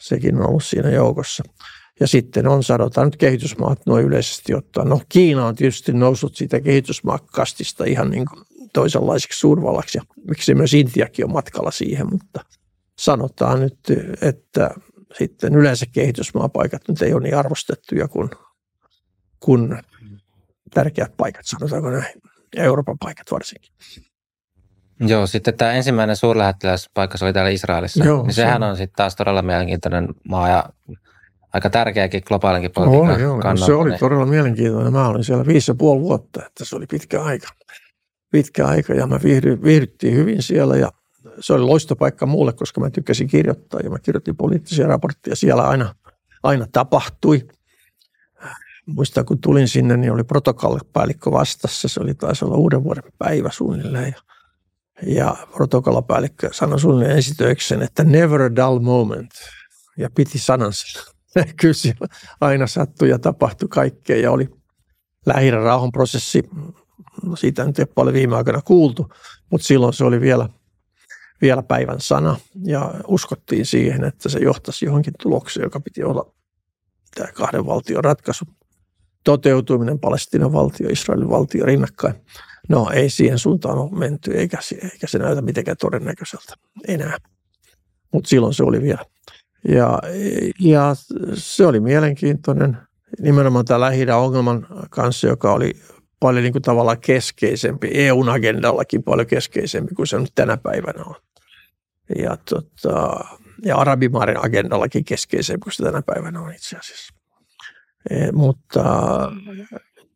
sekin on ollut siinä joukossa. Ja sitten on, sanotaan nyt kehitysmaat noin yleisesti ottaen. No Kiina on tietysti noussut siitä kehitysmaakastista ihan niin kuin toisenlaiseksi suurvallaksi. Ja miksi myös Intiakin on matkalla siihen, mutta sanotaan nyt, että sitten yleensä kehitysmaapaikat nyt ei ole niin arvostettuja kuin, kuin tärkeät paikat, sanotaanko näin. Euroopan paikat varsinkin. Joo, sitten tämä ensimmäinen suurlähettiläspaikka, se oli täällä Israelissa. Joo, niin sehän se on sitten taas todella mielenkiintoinen maa ja aika tärkeäkin globaalinkin politiikan oli, joo, kannalta. Se oli niin. todella mielenkiintoinen. Mä olin siellä viisi ja puoli vuotta, että se oli pitkä aika. Pitkä aika ja mä viihdy, viihdyttiin hyvin siellä ja se oli loistopaikka mulle, koska mä tykkäsin kirjoittaa ja mä kirjoitin poliittisia raportteja. Siellä aina, aina tapahtui. Muistan, kun tulin sinne, niin oli protokollapäällikkö vastassa. Se oli taisi olla uuden vuoden päivä suunnilleen. Ja, ja protokollapäällikkö sanoi suunnilleen esitöiksen, että never a dull moment. Ja piti sanansa. kyllä siellä aina sattui ja tapahtui kaikkea ja oli lähinnä rauhanprosessi. No siitä nyt ei paljon viime aikoina kuultu, mutta silloin se oli vielä, vielä päivän sana ja uskottiin siihen, että se johtaisi johonkin tulokseen, joka piti olla tämä kahden valtion ratkaisu. Toteutuminen, Palestinan valtio, Israelin valtio rinnakkain. No ei siihen suuntaan ole menty, eikä, eikä se näytä mitenkään todennäköiseltä enää. Mutta silloin se oli vielä ja, ja se oli mielenkiintoinen nimenomaan tämä lähi ongelman kanssa, joka oli paljon niin kuin tavallaan keskeisempi, EUn agendallakin paljon keskeisempi kuin se nyt tänä päivänä on. Ja, tota, ja arabimaiden agendallakin keskeisempi kuin se tänä päivänä on itse asiassa. E, mutta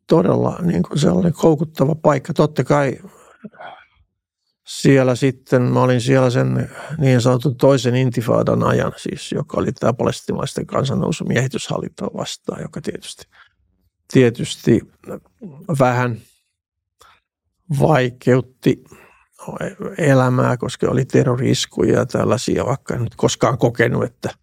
todella niin kuin sellainen koukuttava paikka. Totta kai siellä sitten, mä olin siellä sen niin sanotun toisen intifaadan ajan, siis, joka oli tämä palestinalaisten kansannousu miehityshallintoa vastaan, joka tietysti, tietysti vähän vaikeutti elämää, koska oli terroriskuja ja tällaisia, vaikka en nyt koskaan kokenut, että –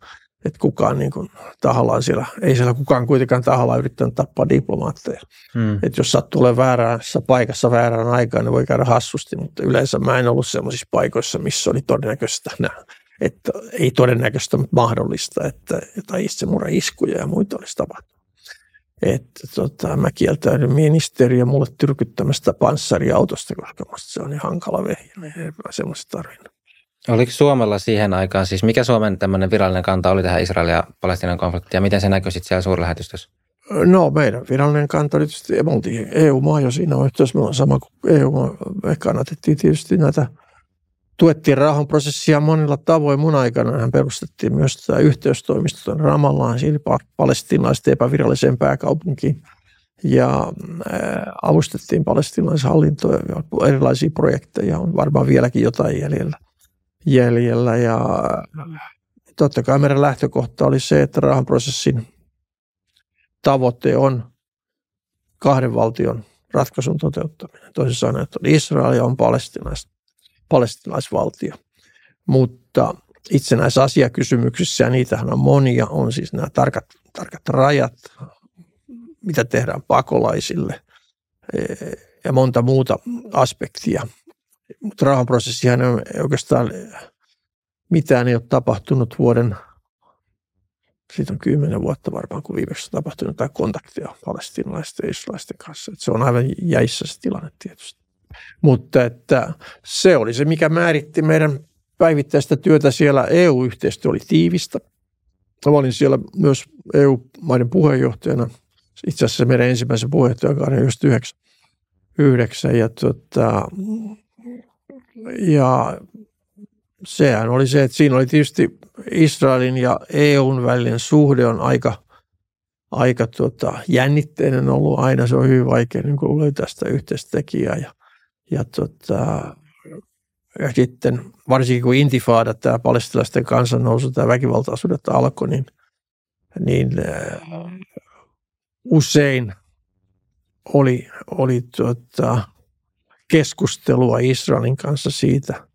että kukaan niin kuin, tahallaan siellä, ei siellä kukaan kuitenkaan tahallaan yrittänyt tappaa diplomaatteja. Hmm. Että jos sattuu olemaan väärässä paikassa väärään aikaan, niin voi käydä hassusti, mutta yleensä mä en ollut sellaisissa paikoissa, missä oli todennäköistä että ei todennäköistä, mutta mahdollista, että jotain itsemurha-iskuja ja muita olisi tapahtunut. Että tota, mä kieltäydyn ministeriä mulle tyrkyttämästä panssariautosta, koska musta se on niin hankala vehjä, niin ei mä semmoista tarvinnut. Oliko Suomella siihen aikaan, siis mikä Suomen tämmöinen virallinen kanta oli tähän Israelin ja Palestinan konfliktiin ja miten se näkyi sitten siellä suurlähetystössä? No meidän virallinen kanta oli tietysti, me oltiin EU-maa jo siinä yhteydessä, me ollaan sama kuin EU, me kannatettiin tietysti näitä, tuettiin rauhanprosessia monilla tavoin. Mun aikana hän perustettiin myös tämä yhteystoimisto Ramallaan, palestinaisten epäviralliseen pääkaupunkiin. Ja avustettiin palestinaishallintoa ja erilaisia projekteja, on varmaan vieläkin jotain jäljellä jäljellä ja totta kai meidän lähtökohta oli se, että rauhanprosessin tavoite on kahden valtion ratkaisun toteuttaminen. Toisin sanoen, että on Israel ja on palestinais, palestinaisvaltio. Mutta itsenäisasiakysymyksissä, ja niitähän on monia, on siis nämä tarkat, tarkat rajat, mitä tehdään pakolaisille ja monta muuta aspektia mutta rauhanprosessihan on oikeastaan mitään ei ole tapahtunut vuoden, siitä on kymmenen vuotta varmaan, kun viimeksi on tapahtunut jotain kontaktia palestinalaisten ja israelaisten kanssa. Että se on aivan jäissä se tilanne tietysti. Mutta että se oli se, mikä määritti meidän päivittäistä työtä siellä. EU-yhteistyö oli tiivistä. Mä olin siellä myös EU-maiden puheenjohtajana. Itse asiassa meidän ensimmäisen puheenjohtajakauden 99. 9, ja tota, ja sehän oli se, että siinä oli tietysti Israelin ja EUn välinen suhde on aika, aika tota, jännitteinen ollut aina. Se on hyvin vaikea niin löytää sitä yhteistekijää. Ja, ja, tota, ja sitten varsinkin kun intifada, tämä palestilaisten kansannousu, tämä väkivaltaisuudet alkoi, niin, niin usein oli, oli tuota, keskustelua Israelin kanssa siitä,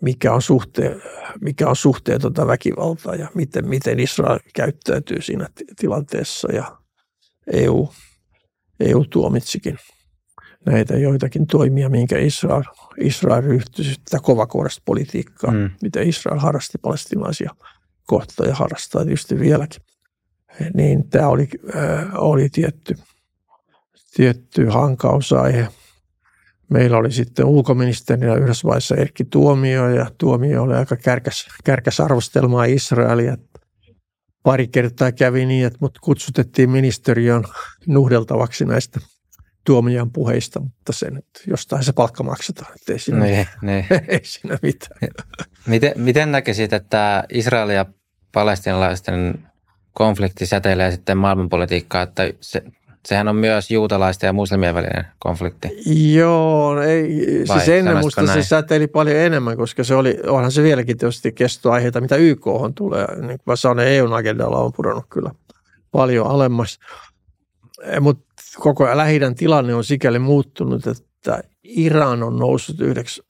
mikä on, suhte, mikä on suhteetonta väkivaltaa ja miten, miten Israel käyttäytyy siinä tilanteessa. Ja EU, EU tuomitsikin näitä joitakin toimia, minkä Israel, Israel ryhtyi sitä kovakourasta politiikkaa, mm. mitä Israel harrasti palestinaisia kohtaan ja harrastaa tietysti vieläkin. Niin tämä oli, äh, oli tietty, tietty hankausaihe. Meillä oli sitten ulkoministerinä yhdessä vaiheessa Erkki Tuomio ja Tuomio oli aika kärkäs, kärkäs arvostelmaa Israelia. Pari kertaa kävi niin, että mut kutsutettiin ministeriön nuhdeltavaksi näistä tuomijan puheista, mutta sen, että jostain se palkka maksetaan, että ei siinä, niin, niin. ei siinä mitään. Miten, miten näkisit, että Israel ja palestinalaisten konflikti säteilee sitten maailmanpolitiikkaa, että se, sehän on myös juutalaisten ja muslimien välinen konflikti. Joo, ei, Vai siis ennen musta näin? se säteili paljon enemmän, koska se oli, onhan se vieläkin tietysti kestoaiheita, mitä YK on tulee. Niin kuin mä sanon, EUn agendalla on pudonnut kyllä paljon alemmas. Eh, Mutta koko lähidän tilanne on sikäli muuttunut, että Iran on noussut yhdeksi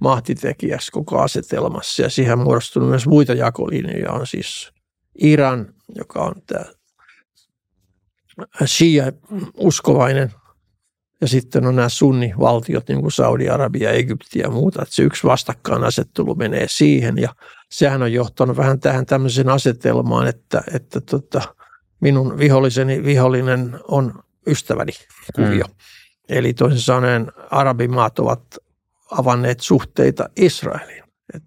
mahtitekijäksi koko asetelmassa ja siihen on muodostunut myös muita jakolinjoja. On siis Iran, joka on tämä Shia-uskovainen ja sitten on nämä sunnivaltiot, niin kuin Saudi-Arabia, Egypti ja muuta. Että se yksi vastakkainasettelu menee siihen ja sehän on johtanut vähän tähän tämmöiseen asetelmaan, että, että tota, minun viholliseni vihollinen on ystäväni kuvio. Mm. Eli toisin sanoen arabimaat ovat avanneet suhteita Israeliin. Et,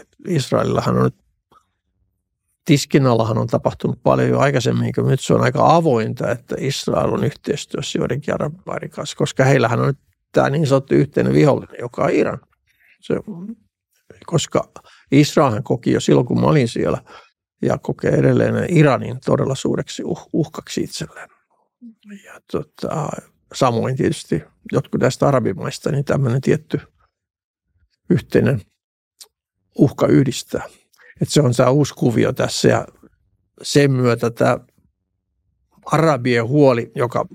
et Israelillahan on nyt tiskin allahan on tapahtunut paljon jo aikaisemmin, kun nyt se on aika avointa, että Israel on yhteistyössä joidenkin arabimaiden kanssa, koska heillähän on nyt tämä niin sanottu yhteinen vihollinen, joka on Iran. Se, koska Israelhan koki jo silloin, kun mä olin siellä, ja kokee edelleen Iranin todella suureksi uh, uhkaksi itselleen. Ja tota, samoin tietysti jotkut näistä arabimaista, niin tämmöinen tietty yhteinen uhka yhdistää. Että se on tämä uusi kuvio tässä ja sen myötä tämä arabien huoli, joka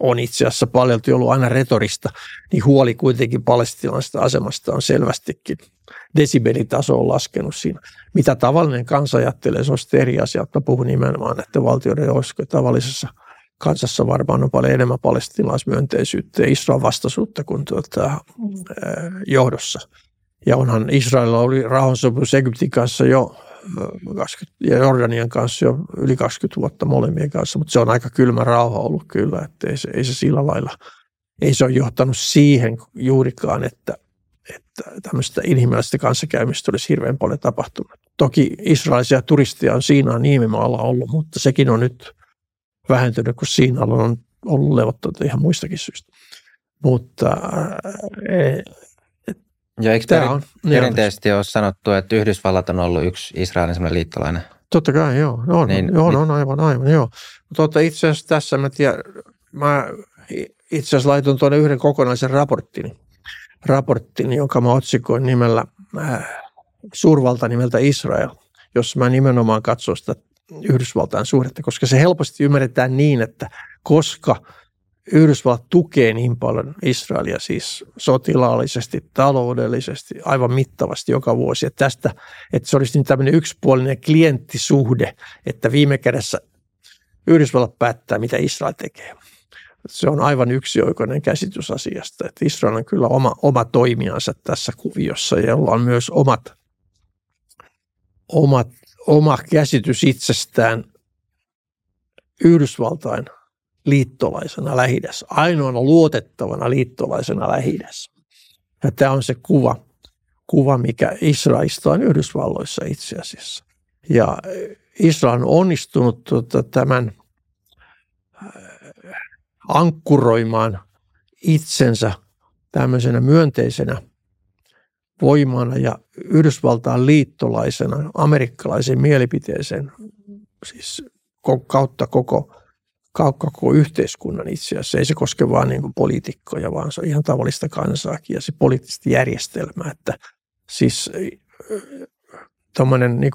on itse asiassa paljon ollut aina retorista, niin huoli kuitenkin palestinaisesta asemasta on selvästikin desibelitaso on laskenut siinä. Mitä tavallinen kansa ajattelee, se on sitten eri asia. Mä puhun nimenomaan näiden valtioiden joukossa. Tavallisessa kansassa varmaan on paljon enemmän palestinaismyönteisyyttä ja Israel vastaisuutta kuin tuota, johdossa. Ja onhan Israelilla oli rauhansopimus Egyptin kanssa jo 20, ja Jordanian kanssa jo yli 20 vuotta molemmien kanssa, mutta se on aika kylmä rauha ollut kyllä, että ei se, ei se sillä lailla, ei se ole johtanut siihen juurikaan, että, että tämmöistä inhimillistä kanssakäymistä olisi hirveän paljon tapahtunut. Toki israelisia turisteja on siinä niimimaalla ollut, mutta sekin on nyt vähentynyt, kun siinä on ollut levottoita ihan muistakin syistä. Mutta ja eikö Tämä on, perinteisesti ole sanottu, että Yhdysvallat on ollut yksi Israelin sellainen liittolainen? Totta kai, joo. On, niin, on, on, on aivan, aivan, joo. Mutta itse asiassa tässä mä tiedän, mä itse asiassa laitoin tuonne yhden kokonaisen raporttini, raporttini jonka mä otsikoin nimellä äh, suurvalta nimeltä Israel, jossa mä nimenomaan katson sitä Yhdysvaltain suhdetta, koska se helposti ymmärretään niin, että koska – Yhdysvallat tukee niin paljon Israelia siis sotilaallisesti, taloudellisesti, aivan mittavasti joka vuosi. Että tästä, että se olisi niin tämmöinen yksipuolinen klienttisuhde, että viime kädessä Yhdysvallat päättää, mitä Israel tekee. Se on aivan yksioikoinen käsitys asiasta, että Israel on kyllä oma, oma toimijansa tässä kuviossa, jolla on myös omat, omat, oma käsitys itsestään Yhdysvaltain – liittolaisena lähidässä, ainoana luotettavana liittolaisena lähidässä. Ja tämä on se kuva, kuva mikä Israelista on Yhdysvalloissa itse asiassa. Ja Israel on onnistunut tuota, tämän äh, ankkuroimaan itsensä tämmöisenä myönteisenä voimana ja Yhdysvaltain liittolaisena amerikkalaisen mielipiteeseen, siis kautta koko koko yhteiskunnan itse asiassa. Ei se koske vain niin poliitikkoja, vaan se on ihan tavallista kansaakin ja se poliittista järjestelmää. Että siis tuommoinen niin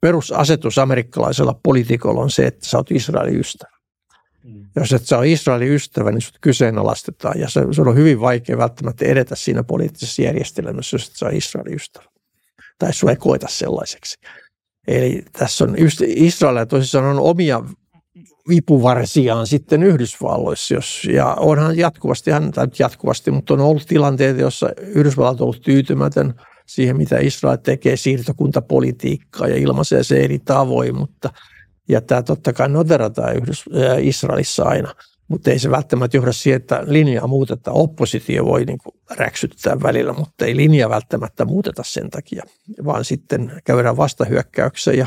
perusasetus amerikkalaisella poliitikolla on se, että sä oot Israelin ystävä. Mm. Jos et sä ole Israelin ystävä, niin sut kyseenalaistetaan ja se, se on hyvin vaikea välttämättä edetä siinä poliittisessa järjestelmässä, jos et sä ole Israelin ystävä. Tai sua ei koeta sellaiseksi. Eli tässä on Israelilla tosissaan on omia vipuvarsiaan sitten Yhdysvalloissa. Jos, ja onhan jatkuvasti, tai jatkuvasti, mutta on ollut tilanteita, jossa Yhdysvallat on ollut tyytymätön siihen, mitä Israel tekee siirtokuntapolitiikkaa ja ilmaisee se eri tavoin, mutta ja tämä totta kai noterataan Yhdys- äh, Israelissa aina, mutta ei se välttämättä johda siihen, että linjaa muuteta. Oppositio voi niin kuin räksyttää välillä, mutta ei linjaa välttämättä muuteta sen takia, vaan sitten käydään vastahyökkäyksessä ja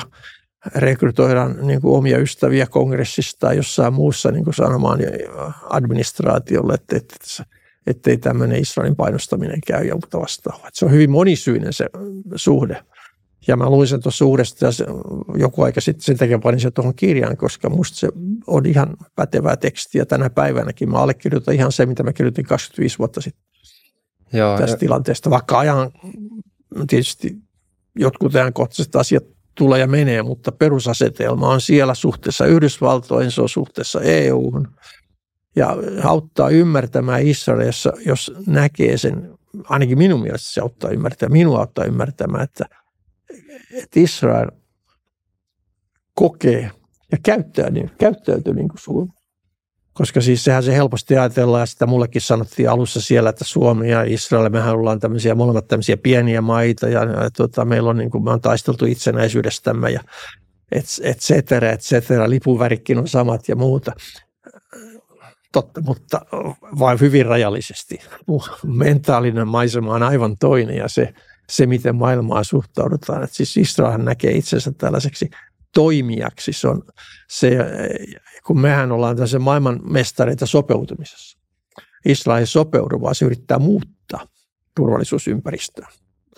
rekrytoidaan niin kuin omia ystäviä kongressista tai jossain muussa niin kuin sanomaan administraatiolle, että, että, ettei tämmöinen Israelin painostaminen käy ja muuta vastaavaa. Se on hyvin monisyinen se suhde. Ja mä luin sen tuossa uudestaan joku aika sitten, sen takia panin se tuohon kirjaan, koska musta se on ihan pätevää tekstiä tänä päivänäkin. Mä allekirjoitan ihan se, mitä mä kirjoitin 25 vuotta sitten Joo, tästä ja... tilanteesta. Vaikka ajan tietysti jotkut ajankohtaiset asiat tulee ja menee, mutta perusasetelma on siellä suhteessa Yhdysvaltoihin, se on suhteessa EU:hun ja auttaa ymmärtämään Israelissa, jos näkee sen, ainakin minun mielestä se auttaa ymmärtämään, minua auttaa ymmärtämään, että, että Israel kokee ja käyttää, niin, käyttäytyy niin kuin Suomi. Koska siis sehän se helposti ajatellaan, ja sitä mullekin sanottiin alussa siellä, että Suomi ja Israel, mehän ollaan tämmöisiä, molemmat tämmöisiä pieniä maita, ja, ja tota, meillä on niin kuin, me on taisteltu itsenäisyydestämme, ja et, et cetera, et cetera, lipuvärikin on samat ja muuta. Totta, mutta vain hyvin rajallisesti. Mentaalinen maisema on aivan toinen, ja se, se miten maailmaa suhtaudutaan. Et siis Israel näkee itsensä tällaiseksi toimijaksi. Se on se, kun mehän ollaan tässä maailman mestareita sopeutumisessa. Israel ei sopeudu, vaan se yrittää muuttaa turvallisuusympäristöä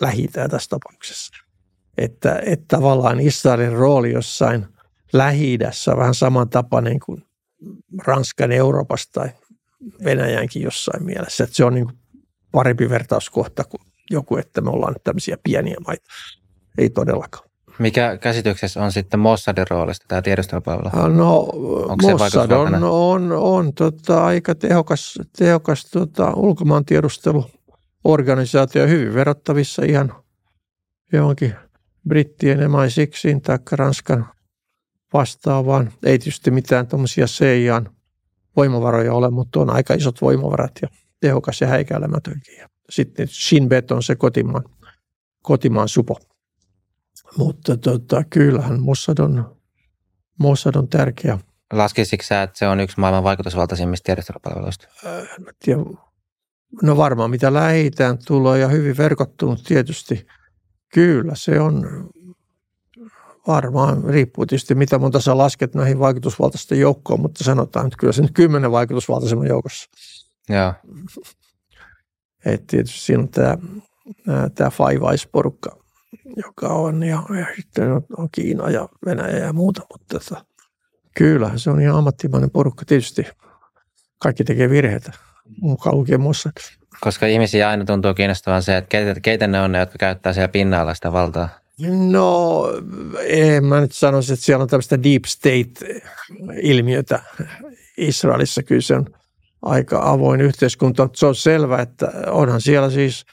lähi tässä tapauksessa. Että, että tavallaan Israelin rooli jossain lähi on vähän samantapainen kuin Ranskan Euroopassa tai Venäjänkin jossain mielessä. Että se on niin kuin parempi vertauskohta kuin joku, että me ollaan tämmöisiä pieniä maita. Ei todellakaan. Mikä käsityksessä on sitten Mossadin roolista tämä tiedustelupalvelu? No Onko Mossad on, on, on, on tota, aika tehokas, tehokas tota, ulkomaan tiedusteluorganisaatio, hyvin verrattavissa ihan johonkin brittien MI6 tai Ranskan vastaavaan. Ei tietysti mitään tuommoisia CIAn voimavaroja ole, mutta on aika isot voimavarat ja tehokas ja häikäilemätönkin. Sitten Shin Bet on se kotimaan, kotimaan supo. Mutta tota, kyllähän Mossad on, Mossad on tärkeä. Laskisitko sä, että se on yksi maailman vaikutusvaltaisimmista tiedustelupalveluista? Äh, no varmaan mitä lähitään tulee ja hyvin verkottunut tietysti. Kyllä se on varmaan, riippuu tietysti mitä monta sä lasket näihin vaikutusvaltaisten joukkoon, mutta sanotaan, että kyllä se nyt kymmenen vaikutusvaltaisemman joukossa. Joo. Et tietysti siinä on tämä, tämä Five Eyes-porukka, joka on, ja, ja sitten on, on Kiina ja Venäjä ja muuta, mutta tota, kyllähän se on ihan ammattimainen porukka. Tietysti kaikki tekee virheitä, mukaan lukien Mossad. Koska ihmisiä aina tuntuu kiinnostavan se, että keitä, keitä ne on ne, jotka käyttää siellä pinnalla sitä valtaa. No, en mä nyt sanoisi, että siellä on tämmöistä deep state-ilmiötä Israelissa. Kyllä se on aika avoin yhteiskunta. Se on selvä, että onhan siellä siis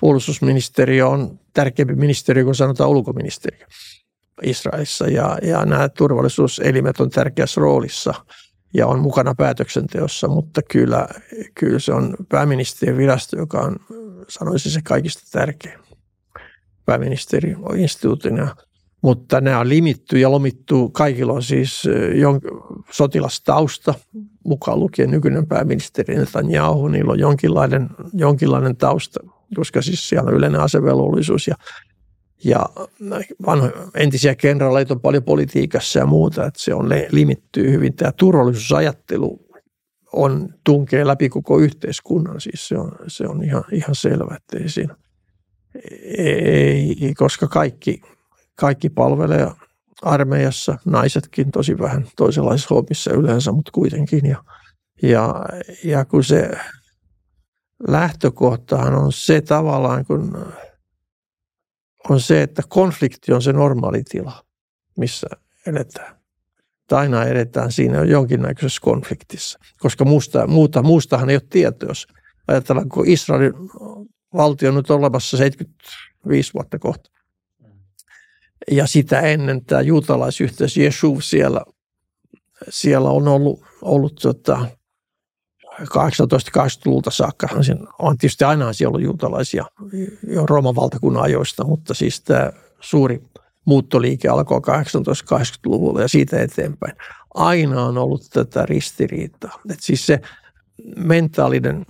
puolustusministeriö on tärkeämpi ministeriö kuin sanotaan ulkoministeriö Israelissa. Ja, ja nämä turvallisuuselimet on tärkeässä roolissa ja on mukana päätöksenteossa, mutta kyllä, kyllä se on pääministerin virasto, joka on, sanoisin se kaikista tärkein pääministeri instituutina. Mutta nämä on limitty ja lomittu. Kaikilla on siis sotilastausta, mukaan lukien nykyinen pääministeri Netanyahu. Niillä on jonkinlainen, jonkinlainen tausta, koska siis siellä on yleinen asevelvollisuus ja ja vanho, entisiä kenraaleita on paljon politiikassa ja muuta, että se on limittyy hyvin. Tämä turvallisuusajattelu on tunkee läpi koko yhteiskunnan, siis se on, se on ihan, ihan selvä, että ei siinä ei, koska kaikki, kaikki palvelee armeijassa, naisetkin tosi vähän toisenlaisissa hommissa yleensä, mutta kuitenkin. Ja, ja, ja kun se lähtökohtahan on se tavallaan, kun on se, että konflikti on se normaali tila, missä eletään. että aina edetään siinä jonkinnäköisessä konfliktissa, koska muusta, muuta, muustahan ei ole tietoa, jos ajatellaan, kun Israelin valtio on nyt olemassa 75 vuotta kohta. Ja sitä ennen tämä juutalaisyhteisö Jeshuv siellä, siellä on ollut, ollut tota, 18-20-luvulta saakka. On tietysti aina siellä ollut juutalaisia jo Rooman valtakunnan ajoista, mutta siis tämä suuri muuttoliike alkoi 1880-luvulla ja siitä eteenpäin. Aina on ollut tätä ristiriitaa. Et siis se mentaalinen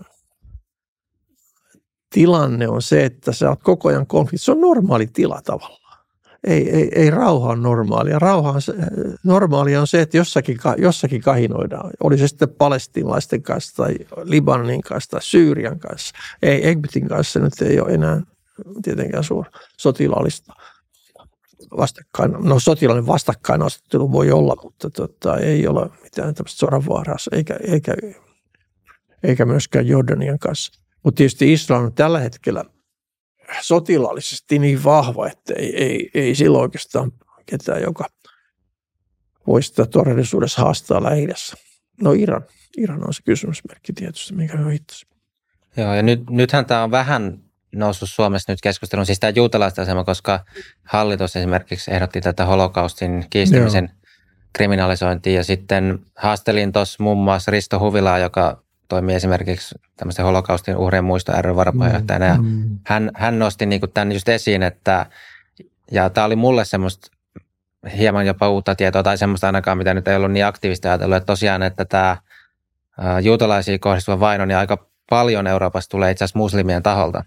tilanne on se, että sä oot koko ajan konflikti. Se on normaali tila tavallaan. Ei, ei, ei rauha on normaalia. Rauha on se, normaalia on se, että jossakin, jossakin kahinoidaan. Oli se sitten palestinlaisten kanssa tai Libanonin kanssa tai Syyrian kanssa. Ei, Egyptin kanssa nyt ei ole enää tietenkään suur, sotilaallista vastakkain, no sotilainen vastakkainasettelu voi olla, mutta tota, ei ole mitään tämmöistä sodanvaaraa, eikä, eikä, eikä myöskään Jordanian kanssa. Mutta tietysti Israel on tällä hetkellä sotilaallisesti niin vahva, että ei, ei, ei sillä oikeastaan ketään, joka voisi sitä todellisuudessa haastaa lähi No Iran. Iran on se kysymysmerkki tietysti, mikä me viittasin. Joo, ja nyt, nythän tämä on vähän noussut Suomessa nyt keskustelun, siis tämä juutalaista asema, koska hallitus esimerkiksi ehdotti tätä holokaustin kiistämisen Joo. kriminalisointia ja sitten haastelin tuossa muun muassa Risto Huvilaa, joka toimii esimerkiksi tämmöisen holokaustin uhrien muisto ry varapuheenjohtajana ja mm. hän, hän nosti niin tämän just esiin, että ja tämä oli mulle semmoista hieman jopa uutta tietoa tai semmoista ainakaan, mitä nyt ei ollut niin aktiivista ajatellut, että tosiaan, että tämä juutalaisiin kohdistuva vaino, niin aika paljon Euroopassa tulee itse asiassa muslimien taholta.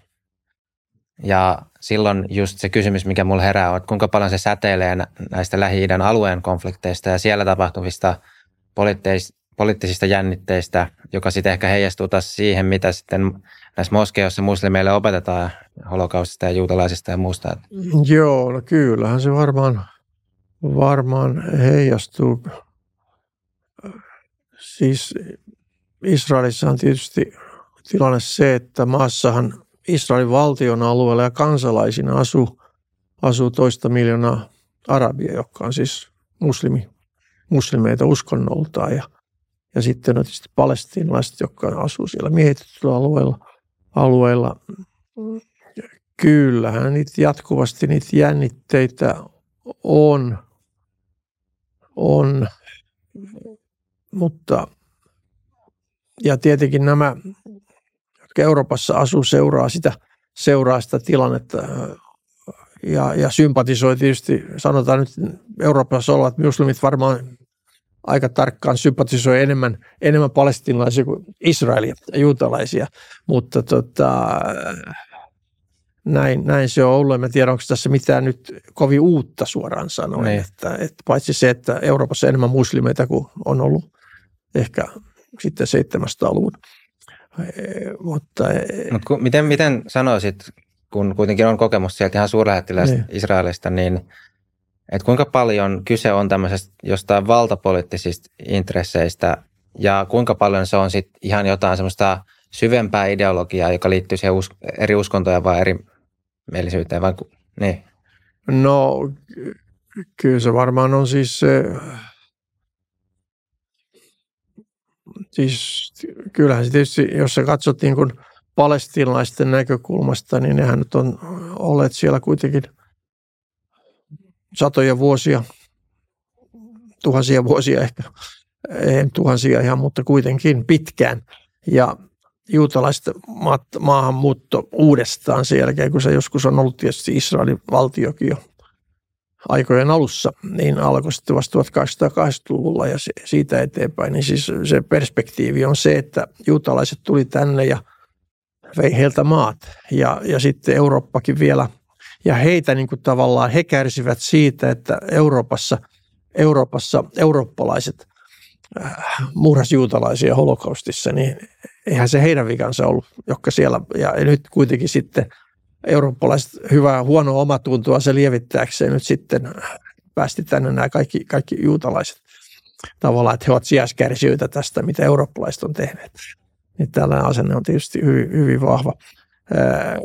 Ja silloin just se kysymys, mikä mulle herää, on, että kuinka paljon se säteilee näistä Lähi-idän alueen konflikteista ja siellä tapahtuvista poliittisista jännitteistä, joka sitten ehkä heijastuu taas siihen, mitä sitten näissä moskeijoissa muslimeille opetetaan holokaustista ja juutalaisista ja muusta. Joo, no kyllähän se varmaan, varmaan heijastuu. Siis Israelissa on tietysti tilanne se, että maassahan Israelin valtion alueella ja kansalaisina asuu, asuu toista miljoonaa arabia, jotka on siis muslimi, muslimeita uskonnoltaan. Ja sitten on tietysti palestiinalaiset, jotka asuu siellä miehitettyillä alueilla. alueilla. Kyllähän niitä jatkuvasti niitä jännitteitä on, on mutta ja tietenkin nämä jotka Euroopassa asuu, seuraa sitä, seuraa sitä tilannetta ja, ja sympatisoi tietysti, sanotaan nyt Euroopassa että muslimit varmaan aika tarkkaan sympatisoi enemmän, enemmän palestinalaisia kuin Israelia ja juutalaisia, mutta tota, näin, näin se on ollut. En tiedä, onko tässä mitään nyt kovin uutta suoraan sanoen. Niin. Että, että paitsi se, että Euroopassa enemmän muslimeita kuin on ollut ehkä sitten 700-luvun mutta, no, ku, miten, miten sanoisit, kun kuitenkin on kokemus sieltä ihan suurlähettiläistä niin. Israelista, niin että kuinka paljon kyse on tämmöisestä jostain valtapoliittisista intresseistä ja kuinka paljon se on sitten ihan jotain semmoista syvempää ideologiaa, joka liittyy siihen us- eri uskontoja vai eri mielisyyteen vai niin? No kyllä se varmaan on siis se siis kyllähän se tietysti, jos sä katsot niin kuin palestinalaisten näkökulmasta, niin nehän nyt on olleet siellä kuitenkin satoja vuosia, tuhansia vuosia ehkä, ei tuhansia ihan, mutta kuitenkin pitkään. Ja juutalaiset maahanmuutto uudestaan sen jälkeen, kun se joskus on ollut tietysti Israelin valtiokin jo aikojen alussa, niin alkoi sitten vasta 1880-luvulla ja se, siitä eteenpäin. Niin siis se perspektiivi on se, että juutalaiset tuli tänne ja vei heiltä maat ja, ja sitten Eurooppakin vielä. Ja heitä niin kuin tavallaan, he kärsivät siitä, että Euroopassa, Euroopassa eurooppalaiset äh, murhas juutalaisia holokaustissa, niin eihän se heidän vikansa ollut, jotka siellä, ja nyt kuitenkin sitten – eurooppalaiset hyvää huonoa omatuntoa se lievittääkseen nyt sitten päästi tänne nämä kaikki, kaikki juutalaiset tavallaan, että he ovat sijaiskärsijöitä tästä, mitä eurooppalaiset on tehneet. Niin tällainen asenne on tietysti hyvin, hyvin vahva.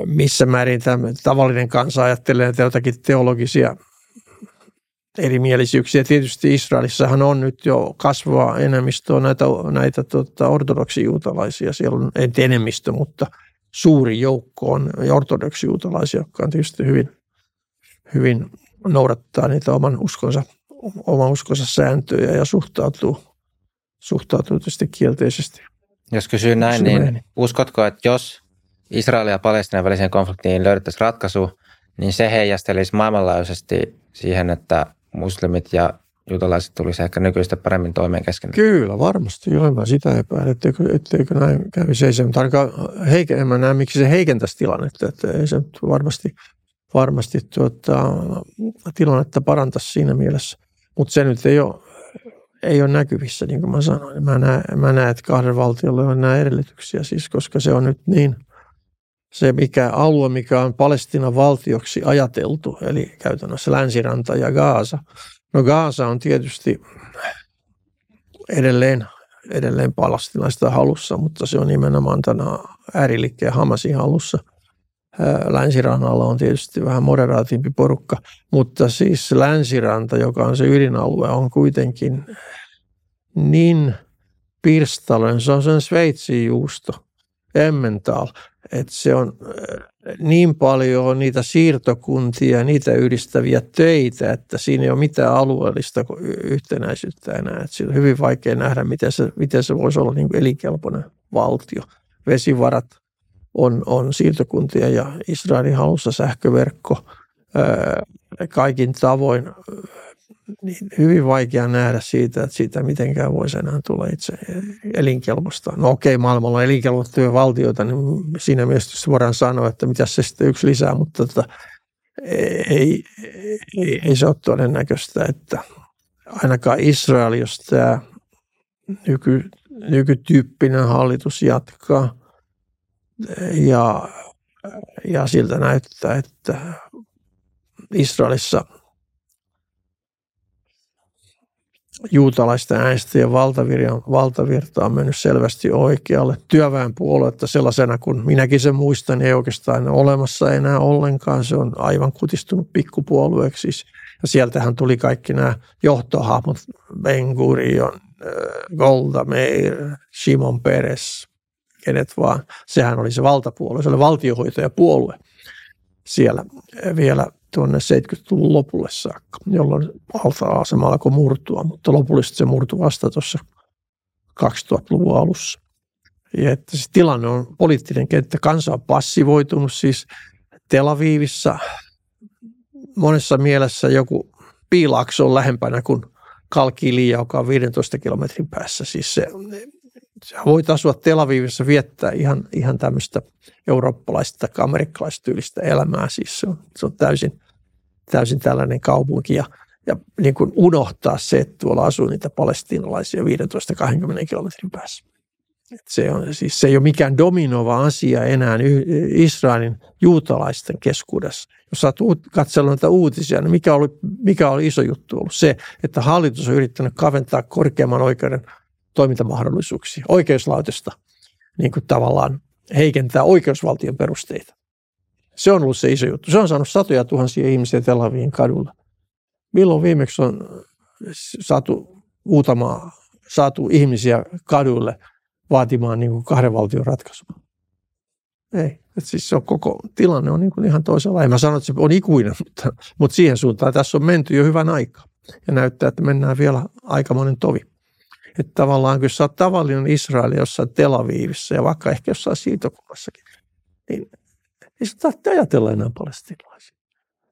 Missä määrin tämä tavallinen kansa ajattelee että jotakin teologisia erimielisyyksiä. Tietysti Israelissahan on nyt jo kasvava enemmistö näitä, näitä tota, ortodoksijuutalaisia. Siellä on ei enemmistö, mutta suuri joukko on ortodoksijuutalaisia, jotka on tietysti hyvin, hyvin noudattaa niitä oman uskonsa, oman uskonsa sääntöjä ja suhtautuu, suhtautuu tietysti kielteisesti. Jos kysyy näin, niin uskotko, että jos Israelin ja Palestinan väliseen konfliktiin löydettäisiin ratkaisu, niin se heijastelisi maailmanlaajuisesti siihen, että muslimit ja juutalaiset tulisi ehkä nykyistä paremmin toimeen keskenään. Kyllä, varmasti. Joo, mä sitä epäilen, etteikö, etteikö näin kävisi. Ei se heike, en mä näe, miksi se heikentäisi tilannetta. Että ei se varmasti, varmasti tuota, tilannetta parantaisi siinä mielessä. Mutta se nyt ei ole, ei ole näkyvissä, niin kuin mä sanoin. Mä näen, mä näen että kahden valtiolle on nämä edellytyksiä, siis, koska se on nyt niin – se mikä alue, mikä on Palestinan valtioksi ajateltu, eli käytännössä länsiranta ja Gaasa. No Gaasa on tietysti edelleen, edelleen palestinaista halussa, mutta se on nimenomaan tänä ääriliikkeen Hamasin halussa. Länsirannalla on tietysti vähän moderaatimpi porukka, mutta siis länsiranta, joka on se ydinalue, on kuitenkin niin pirstaloinen. Se on sen Sveitsin juusto, Emmental että se on äh, niin paljon niitä siirtokuntia, niitä yhdistäviä töitä, että siinä ei ole mitään alueellista yhtenäisyyttä enää. Että on hyvin vaikea nähdä, miten se, miten se voisi olla niin kuin elinkelpoinen valtio. Vesivarat on, on siirtokuntia ja Israelin halussa sähköverkko äh, kaikin tavoin niin hyvin vaikea nähdä siitä, että siitä mitenkään voisi enää tulla itse elinkelpoista. No okei, maailmalla on elinkelpoisia valtioita, niin siinä mielessä voidaan sanoa, että mitä se sitten yksi lisää, mutta tota, ei, ei, ei se ole todennäköistä, että ainakaan Israel, jos tämä nyky, nykytyyppinen hallitus jatkaa ja, ja siltä näyttää, että Israelissa – juutalaisten äänestäjien valtavirta on mennyt selvästi oikealle. Työväenpuoluetta sellaisena kuin minäkin sen muistan, ei oikeastaan ole olemassa enää ollenkaan. Se on aivan kutistunut pikkupuolueeksi. Ja sieltähän tuli kaikki nämä johtohahmot, Ben Gurion, Golda Meir, Simon Peres, kenet vaan. Sehän oli se valtapuolue, se oli valtiohoitajapuolue siellä vielä tuonne 70-luvun lopulle saakka, jolloin valta-asema alkoi murtua, mutta lopullisesti se murtui vasta tuossa 2000-luvun alussa. Ja että se tilanne on poliittinen kenttä, kansa on passivoitunut siis Tel Avivissa monessa mielessä joku piilakso on lähempänä kuin Kalkili, joka on 15 kilometrin päässä. Siis se, se voit asua Tel Avivissa viettää ihan, ihan tämmöistä eurooppalaista tai amerikkalaista tyylistä elämää. Siis se on, se on täysin, täysin tällainen kaupunki ja, ja niin kuin unohtaa se, että tuolla asuu niitä palestiinalaisia 15-20 kilometrin päässä. Et se, on, siis se ei ole mikään dominova asia enää Israelin juutalaisten keskuudessa. Jos olet katsellut näitä uutisia, niin mikä oli, mikä oli iso juttu ollut? Se, että hallitus on yrittänyt kaventaa korkeamman oikeuden toimintamahdollisuuksia oikeuslaitosta niin kuin tavallaan heikentää oikeusvaltion perusteita. Se on ollut se iso juttu. Se on saanut satoja tuhansia ihmisiä Tel Avivin kadulla. Milloin viimeksi on saatu uutamaa, saatu ihmisiä kadulle vaatimaan niin kuin kahden valtion ratkaisua? Ei. Et siis se on koko tilanne on niin kuin ihan toisella. En mä sano, että se on ikuinen, mutta, mutta siihen suuntaan tässä on menty jo hyvän aikaa. Ja näyttää, että mennään vielä aikamoinen tovi. Että tavallaan kun sä oot tavallinen Israeli jossain Tel Avivissa ja vaikka ehkä jossain siirtokunnassakin, niin ei sä tarvitse ajatella enää palestinaisia.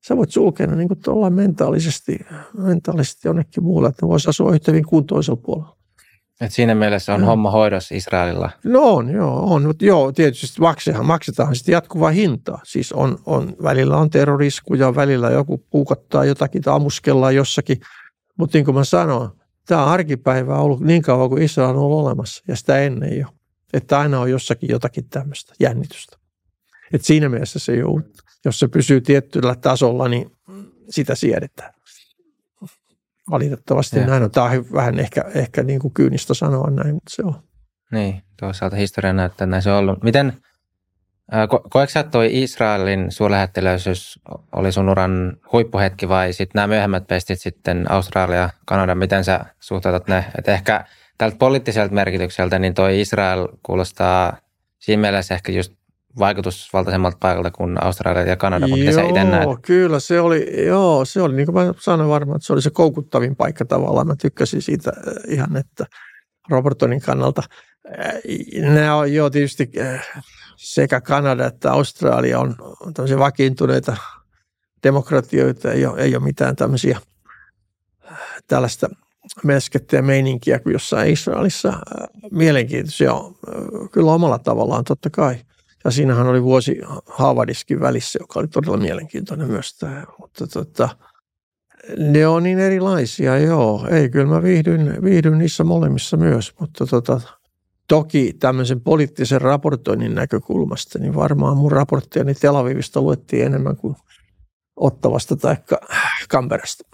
Sä voit sulkea ne niin kuin mentaalisesti, mentaalisesti jonnekin muulle, että ne voisi asua yhtä hyvin kuin toisella puolella. Et siinä mielessä on no. homma hoidossa Israelilla. No on, joo, on. Mutta joo, tietysti maksetaan, maksetaan sitten jatkuvaa hintaa. Siis on, on, välillä on terroriskuja, välillä joku puukottaa jotakin tai ammuskellaan jossakin. Mutta niin kuin mä sanoin, Tämä arkipäivä on ollut niin kauan kuin Israel on ollut olemassa ja sitä ennen jo. Että aina on jossakin jotakin tämmöistä jännitystä. Et siinä mielessä se ole Jos se pysyy tietyllä tasolla, niin sitä siedetään. Valitettavasti ja. näin on. Tämä on vähän ehkä, ehkä niin kuin kyynistä sanoa näin, mutta se on. Niin, toisaalta historia näyttää, että näin se on ollut. Miten Ko- koetko sä, toi Israelin suurlähettiläisyys oli sun uran huippuhetki vai sitten nämä myöhemmät pestit sitten Australia, Kanada, miten sä suhtautat ne? Et ehkä tältä poliittiselta merkitykseltä, niin toi Israel kuulostaa siinä mielessä ehkä just vaikutusvaltaisemmalta paikalta kuin Australia ja Kanada, mutta miten sä itse näet? kyllä se oli, joo, se oli niin kuin mä sanoin varmaan, että se oli se koukuttavin paikka tavallaan. Mä tykkäsin siitä äh, ihan, että Robertonin kannalta. Äh, nämä on jo tietysti äh, sekä Kanada että Australia on, tämmöisiä vakiintuneita demokratioita, ei ole, ei ole mitään tämmöisiä tällaista melskettä ja meininkiä kuin jossain Israelissa. Mielenkiintoisia on kyllä omalla tavallaan totta kai. Ja siinähän oli vuosi Harvardiskin välissä, joka oli todella mielenkiintoinen myös tämä. Mutta tota, ne on niin erilaisia, joo. Ei, kyllä mä viihdyn, viihdyn niissä molemmissa myös, mutta tota, toki tämmöisen poliittisen raportoinnin näkökulmasta, niin varmaan mun raporttiani Tel Avivista luettiin enemmän kuin Ottavasta tai Kamperasta.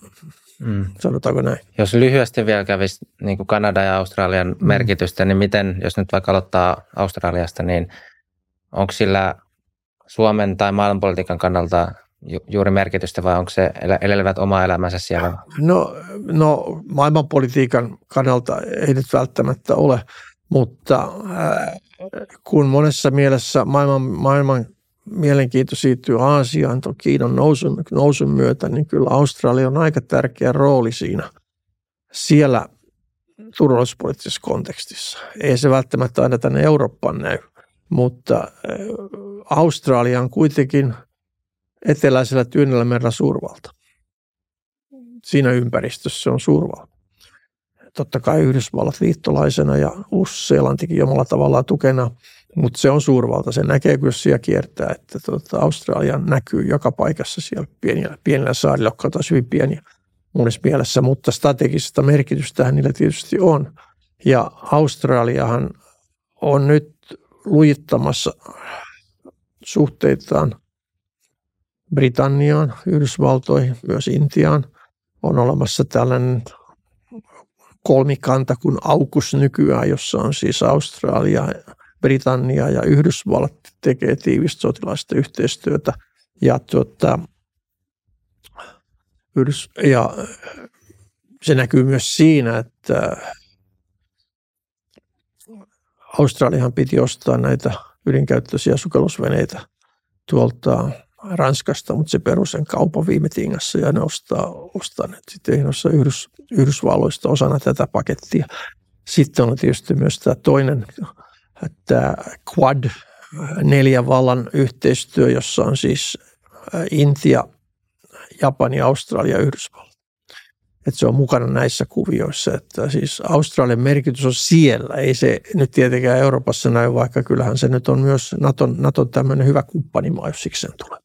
Mm. Sanotaanko näin? Jos lyhyesti vielä kävisi niin kuin Kanada ja Australian mm. merkitystä, niin miten, jos nyt vaikka aloittaa Australiasta, niin onko sillä Suomen tai maailmanpolitiikan kannalta ju- juuri merkitystä vai onko se elelevät oma elämänsä siellä? No, no maailmanpolitiikan kannalta ei nyt välttämättä ole, mutta äh, kun monessa mielessä maailman, maailman mielenkiinto siirtyy Aasiaan tuon Kiinan nousun, nousun myötä, niin kyllä Australia on aika tärkeä rooli siinä siellä turvallisuuspoliittisessa kontekstissa. Ei se välttämättä aina tänne Eurooppaan näy, mutta äh, Australia on kuitenkin eteläisellä Tyynellämerellä suurvalta. Siinä ympäristössä on suurvalta. Totta kai Yhdysvallat liittolaisena ja Uusi-Seelantikin omalla tavallaan tukena – mutta se on suurvalta. Se näkee, kun siellä kiertää, että tuota, Australia näkyy joka paikassa siellä pienillä, pienillä saarilla, jotka ovat hyvin pieniä monessa mielessä, mutta strategista merkitystä niillä tietysti on. Ja Australiahan on nyt lujittamassa suhteitaan Britanniaan, Yhdysvaltoihin, myös Intiaan. On olemassa tällainen kolmikanta kuin AUKUS nykyään, jossa on siis Australia, Britannia ja Yhdysvallat tekee tiivistä sotilaista yhteistyötä. Ja, tuota, ja se näkyy myös siinä, että Australiahan piti ostaa näitä ydinkäyttöisiä sukellusveneitä tuolta Ranskasta, mutta se perusi sen kaupan viime tingassa ja ne ostaa, ostaa ne sitten Yhdys, Yhdysvalloista osana tätä pakettia. Sitten on tietysti myös tämä toinen että Quad, neljän vallan yhteistyö, jossa on siis Intia, Japani, Australia ja Yhdysvallat. Että se on mukana näissä kuvioissa, että siis Australian merkitys on siellä, ei se nyt tietenkään Euroopassa näy, vaikka kyllähän se nyt on myös Naton, Naton tämmöinen hyvä kumppanimaa, jos siksi sen tulee.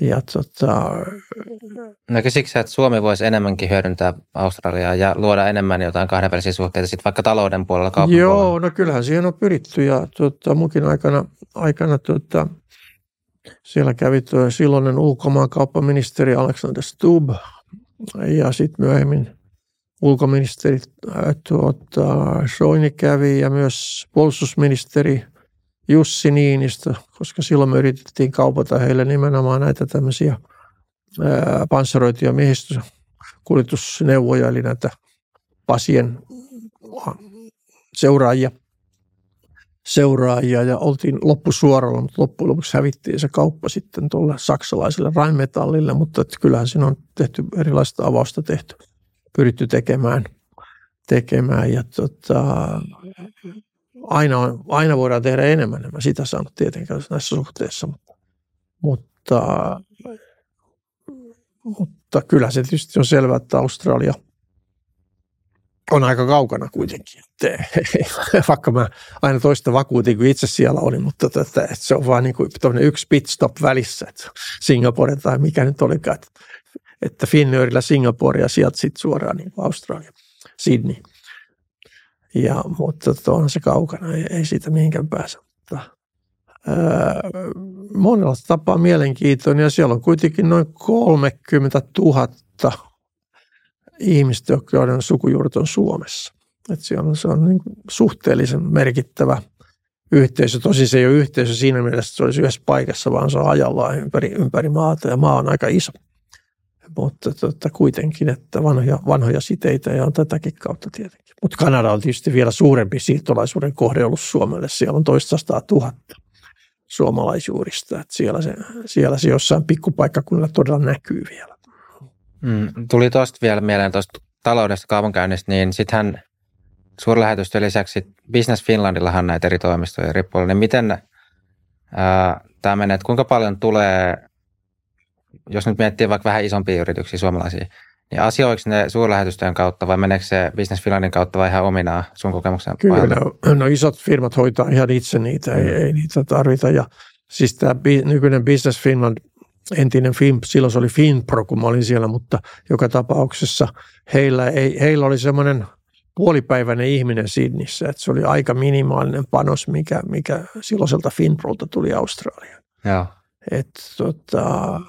Ja tota... Näkisikö että Suomi voisi enemmänkin hyödyntää Australiaa ja luoda enemmän jotain kahdenvälisiä suhteita sitten vaikka talouden puolella, kaupan Joo, puolella? no kyllähän siihen on pyritty ja tota, mukin aikana, aikana tota, siellä kävi tuo silloinen ulkomaankauppaministeri Alexander Stubb ja sitten myöhemmin ulkoministeri tuota, Soini kävi ja myös puolustusministeri – Jussi Niinistö, koska silloin me yritettiin kaupata heille nimenomaan näitä tämmöisiä panssaroituja miehistökuljetusneuvoja, eli näitä pasien seuraajia, seuraajia ja oltiin loppusuoralla, mutta loppujen lopuksi hävittiin se kauppa sitten tuolle saksalaiselle Rheinmetallille, mutta että kyllähän siinä on tehty erilaista avausta tehty, pyritty tekemään, tekemään ja tota, aina, aina voidaan tehdä enemmän, en mä sitä saanut tietenkään näissä suhteissa, mutta, mutta kyllä se tietysti on selvää, että Australia on aika kaukana kuitenkin. Vaikka mä aina toista vakuutin, kun itse siellä olin, mutta että, että se on vaan niin kuin yksi pitstop välissä, että Singapore tai mikä nyt olikaan, että, että Finnairilla Singapore ja sieltä sitten suoraan niin Australia, Sydney. Ja, mutta on se kaukana, ei, ei siitä mihinkään pääse. Mutta, ää, monella tapaa mielenkiintoinen ja siellä on kuitenkin noin 30 000 ihmistä, joiden sukujuuret on Suomessa. Et se on, se on niin suhteellisen merkittävä, yhteisö. Tosi se ei ole yhteisö siinä mielessä, että se olisi yhdessä paikassa, vaan se on ajallaan ympäri, ympäri maata ja maa on aika iso. Mutta tota, kuitenkin, että vanhoja, vanhoja siteitä ja on tätäkin kautta tietenkin. Mutta Kanada on tietysti vielä suurempi siirtolaisuuden kohde ollut Suomelle. Siellä on toista tuhatta suomalaisuurista. Että siellä, se, siellä se jossain pikkupaikkakunnalla todella näkyy vielä. Mm, tuli tuosta vielä mieleen tuosta taloudesta kaupankäynnistä, niin sittenhän suurlähetysten lisäksi Business Finlandillahan näitä eri toimistoja eri puolilla, niin miten tämä menee, että kuinka paljon tulee, jos nyt miettii vaikka vähän isompia yrityksiä suomalaisia, niin asioiko ne suurlähetystojen kautta vai meneekö se Business Finlandin kautta vai ihan ominaan sun kokemuksen Kyllä, no, no isot firmat hoitaa ihan itse niitä, mm. ei, ei niitä tarvita. Ja siis tämä nykyinen Business Finland, entinen Fin, silloin se oli Finpro, kun mä olin siellä, mutta joka tapauksessa heillä, ei, heillä oli semmoinen puolipäiväinen ihminen Sydnissä, että se oli aika minimaalinen panos, mikä, mikä silloiselta Finprolta tuli Australiaan. Joo. Et, tota,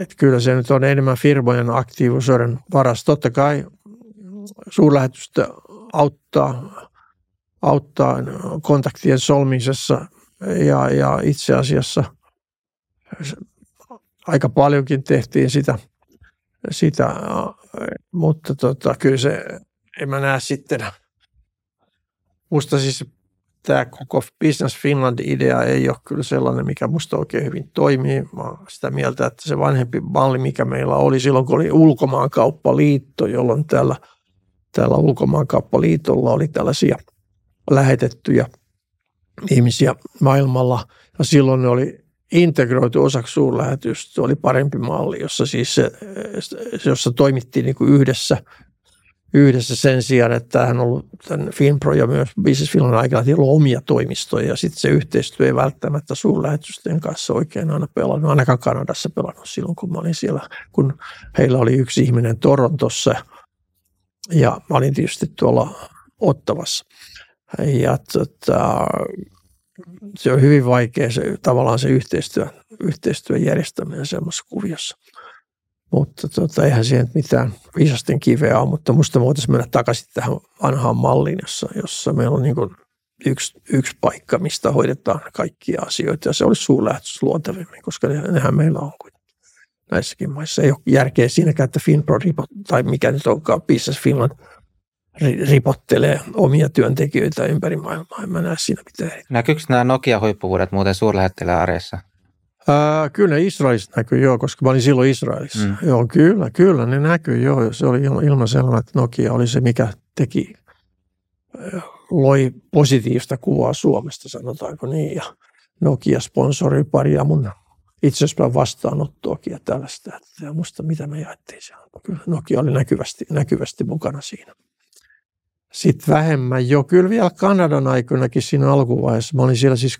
et kyllä se nyt on enemmän firmojen aktiivisuuden varas. Totta kai suurlähetystä auttaa, auttaa kontaktien solmisessa ja, ja itse asiassa aika paljonkin tehtiin sitä, sitä mutta tota, kyllä se, en mä näe sitten, musta siis tämä koko Business Finland-idea ei ole kyllä sellainen, mikä musta oikein hyvin toimii. Mä sitä mieltä, että se vanhempi malli, mikä meillä oli silloin, kun oli ulkomaankauppaliitto, jolloin täällä, täällä ulkomaankauppaliitolla oli tällaisia lähetettyjä ihmisiä maailmalla. Ja silloin ne oli integroitu osaksi suurlähetystä. Se oli parempi malli, jossa siis se, jossa toimittiin niin kuin yhdessä – yhdessä sen sijaan, että hän on ollut tämän Finpro ja myös Business Finland aikana ollut omia toimistoja ja sitten se yhteistyö ei välttämättä suurlähetysten kanssa oikein aina pelannut, ainakaan Kanadassa pelannut silloin, kun mä olin siellä, kun heillä oli yksi ihminen Torontossa ja mä olin tietysti tuolla Ottavassa. Ja tota, se on hyvin vaikea se, tavallaan se yhteistyö, yhteistyön järjestäminen semmoisessa kuviossa. Mutta tota, eihän siihen mitään viisasten kiveä ole, mutta musta voitaisiin mennä takaisin tähän vanhaan malliin, jossa, jossa meillä on niin kuin yksi, yksi paikka, mistä hoidetaan kaikkia asioita. Ja se olisi suurlähetys luontevimmin, koska nehän meillä on kuitenkin näissäkin maissa. Ei ole järkeä siinäkään, että Finpro tai mikä nyt onkaan Business Finland ripottelee omia työntekijöitä ympäri maailmaa. En mä näe siinä mitään. Näkyykö nämä Nokia-huippuvuodet muuten suurlähettilään arjessa? Ää, kyllä Israelissa näkyy, joo, koska mä olin silloin Israelissa. Mm. Joo, kyllä, kyllä ne näkyy, joo. Se oli ilman selvä, että Nokia oli se, mikä teki, loi positiivista kuvaa Suomesta, sanotaanko niin. Ja Nokia sponsori paria mun itse asiassa vastaanottoakin ja tällaista. Ja musta mitä me jaettiin siellä. Kyllä Nokia oli näkyvästi, näkyvästi mukana siinä. Sitten vähemmän jo, kyllä vielä Kanadan aikoinakin siinä alkuvaiheessa. Mä olin siellä siis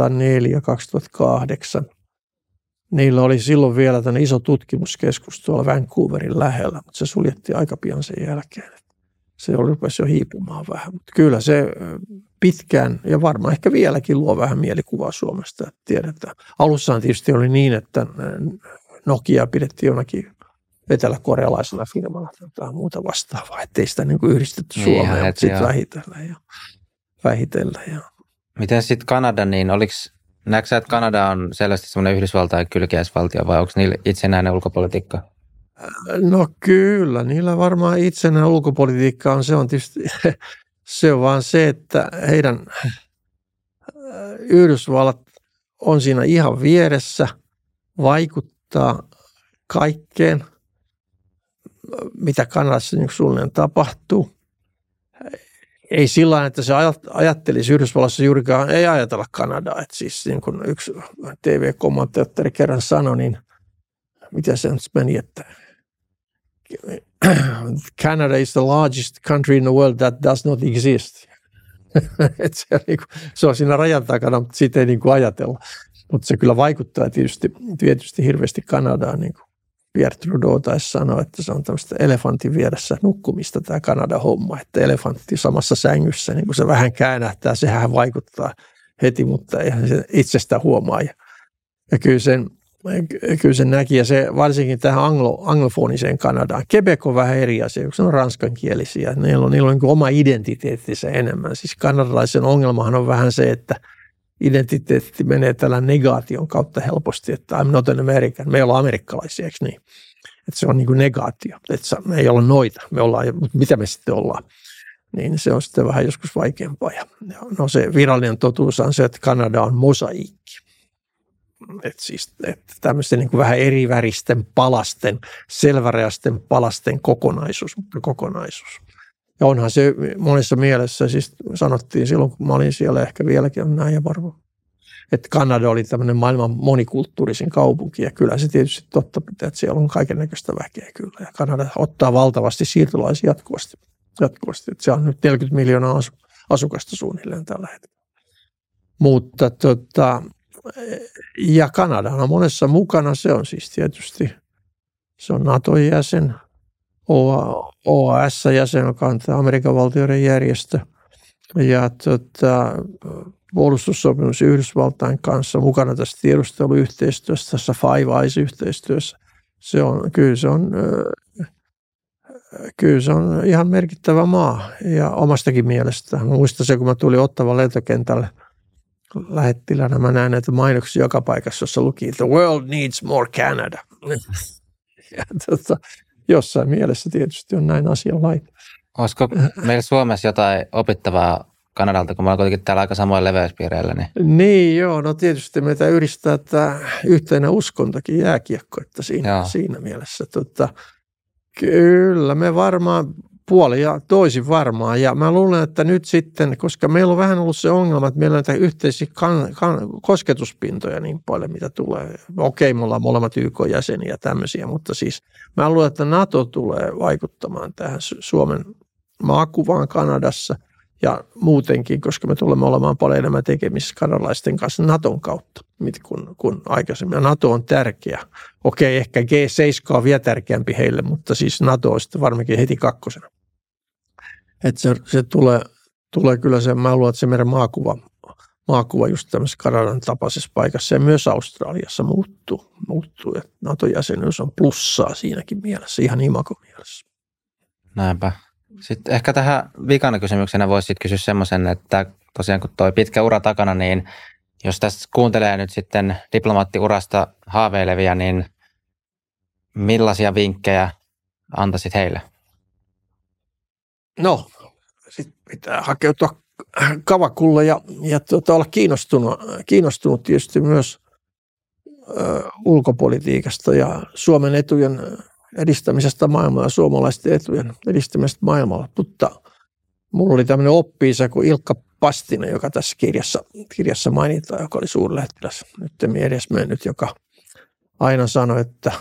2004-2008. Niillä oli silloin vielä tämä iso tutkimuskeskus tuolla Vancouverin lähellä, mutta se suljettiin aika pian sen jälkeen. Se oli rupesi jo hiipumaan vähän, mutta kyllä se pitkään ja varmaan ehkä vieläkin luo vähän mielikuvaa Suomesta. Tiedetään. Alussaan tietysti oli niin, että Nokia pidettiin jonakin eteläkorealaisena firmana tai jotain muuta vastaavaa, ettei sitä niin kuin yhdistetty Suomeen, mutta sitten vähitellä ja, vähitellä. Ja. Miten sitten Kanada, niin oliko, näetkö että Kanada on selvästi semmoinen Yhdysvaltain kylkiäisvaltio vai onko niillä itsenäinen ulkopolitiikka? No kyllä, niillä varmaan itsenäinen ulkopolitiikka on, se on tietysti, se on vaan se, että heidän Yhdysvallat on siinä ihan vieressä, vaikuttaa kaikkeen – mitä Kanadassa niin suunnilleen tapahtuu. Ei sillä että se ajattelisi Yhdysvallassa juurikaan, ei ajatella Kanadaa. Että siis niin kuin yksi TV-kommentaattori kerran sanoi, niin mitä se nyt meni, että Canada is the largest country in the world that does not exist. Et se, on niin kuin, se on siinä rajan takana, mutta siitä ei niin kuin ajatella. Mutta se kyllä vaikuttaa tietysti, tietysti hirveästi Kanadaan niin kuin Pierre Trudeau taisi sanoa, että se on tämmöistä elefantin vieressä nukkumista tämä Kanadan homma, että elefantti samassa sängyssä, niin kun se vähän käännähtää, sehän vaikuttaa heti, mutta eihän se itsestä huomaa. Ja, ja kyllä sen kyllä se näki ja se varsinkin tähän anglo, anglofoniseen Kanadaan. Quebec on vähän eri asia, kun se on ranskankielisiä. Niillä on, niillä on niin oma identiteettinsä enemmän. Siis kanadalaisen ongelmahan on vähän se, että identiteetti menee tällä negaation kautta helposti, että I'm not an American. Me ollaan amerikkalaisia, eikö niin? Että se on niin kuin negaatio. Että me ei olla noita, me ollaan, mutta mitä me sitten ollaan? Niin se on sitten vähän joskus vaikeampaa. Ja no se virallinen totuus on se, että Kanada on mosaikki että siis, että tämmöisten niin kuin vähän eri väristen palasten, selväreasten palasten kokonaisuus, kokonaisuus. Ja onhan se monessa mielessä, siis sanottiin silloin, kun mä olin siellä, ehkä vieläkin näin ja varmaan, että Kanada oli tämmöinen maailman monikulttuurisin kaupunki ja kyllä se tietysti totta pitää, että siellä on kaiken näköistä väkeä kyllä ja Kanada ottaa valtavasti siirtolaisia jatkuvasti, jatkuvasti että se on nyt 40 miljoonaa asukasta suunnilleen tällä hetkellä. Mutta tota, ja Kanada on monessa mukana. Se on siis tietysti se on NATO-jäsen, On tämä Amerikan valtioiden järjestö. Ja tota, puolustussopimus Yhdysvaltain kanssa mukana tässä tiedusteluyhteistyössä, tässä Five Eyes-yhteistyössä. Se on, kyllä, se on, kyllä se on ihan merkittävä maa ja omastakin mielestä. Muistan se, kun mä tulin Ottavan lentokentälle – lähettilänä mä näen näitä mainoksia joka paikassa, jossa luki The world needs more Canada. ja tota, jossain mielessä tietysti on näin asia laita. Olisiko meillä Suomessa jotain opittavaa Kanadalta, kun me ollaan kuitenkin täällä aika samoin leveyspiireillä? Niin... niin joo, no tietysti meitä yhdistää tämä yhteinen uskontakin jääkiekko, että siinä, siinä mielessä. Tota, kyllä me varmaan puoli ja toisin varmaan. Ja mä luulen, että nyt sitten, koska meillä on vähän ollut se ongelma, että meillä on näitä yhteisiä kan, kan, kosketuspintoja niin paljon, mitä tulee. Okei, me ollaan molemmat YK-jäseniä ja tämmöisiä, mutta siis mä luulen, että NATO tulee vaikuttamaan tähän Suomen maakuvaan Kanadassa – ja muutenkin, koska me tulemme olemaan paljon enemmän tekemisissä kanalaisten kanssa Naton kautta kuin, kuin aikaisemmin. Ja NATO on tärkeä. Okei, ehkä G7 on vielä tärkeämpi heille, mutta siis NATO on sitten varmaankin heti kakkosena. Että se, se tulee, tulee kyllä se, mä luulen, että se meidän maakuva, maakuva just tämmöisessä Kanadan tapaisessa paikassa ja myös Australiassa muuttuu. muuttuu. Ja NATO-jäsenyys on plussaa siinäkin mielessä, ihan imako mielessä. Näinpä. Sitten ehkä tähän vikana kysymyksenä voisi kysyä semmoisen, että tosiaan kun toi pitkä ura takana, niin jos tässä kuuntelee nyt sitten diplomaattiurasta haaveilevia, niin millaisia vinkkejä antaisit heille? No, sitten pitää hakeutua kavakulle ja, ja tuota, olla kiinnostunut, kiinnostunut tietysti myös ö, ulkopolitiikasta ja Suomen etujen edistämisestä maailmalla ja suomalaisten etujen edistämisestä maailmalla. Mutta mulla oli tämmöinen oppi kuin Ilkka Pastinen, joka tässä kirjassa, kirjassa mainitaan, joka oli suurlähettiläs, nyt edes mennyt, joka aina sanoi, että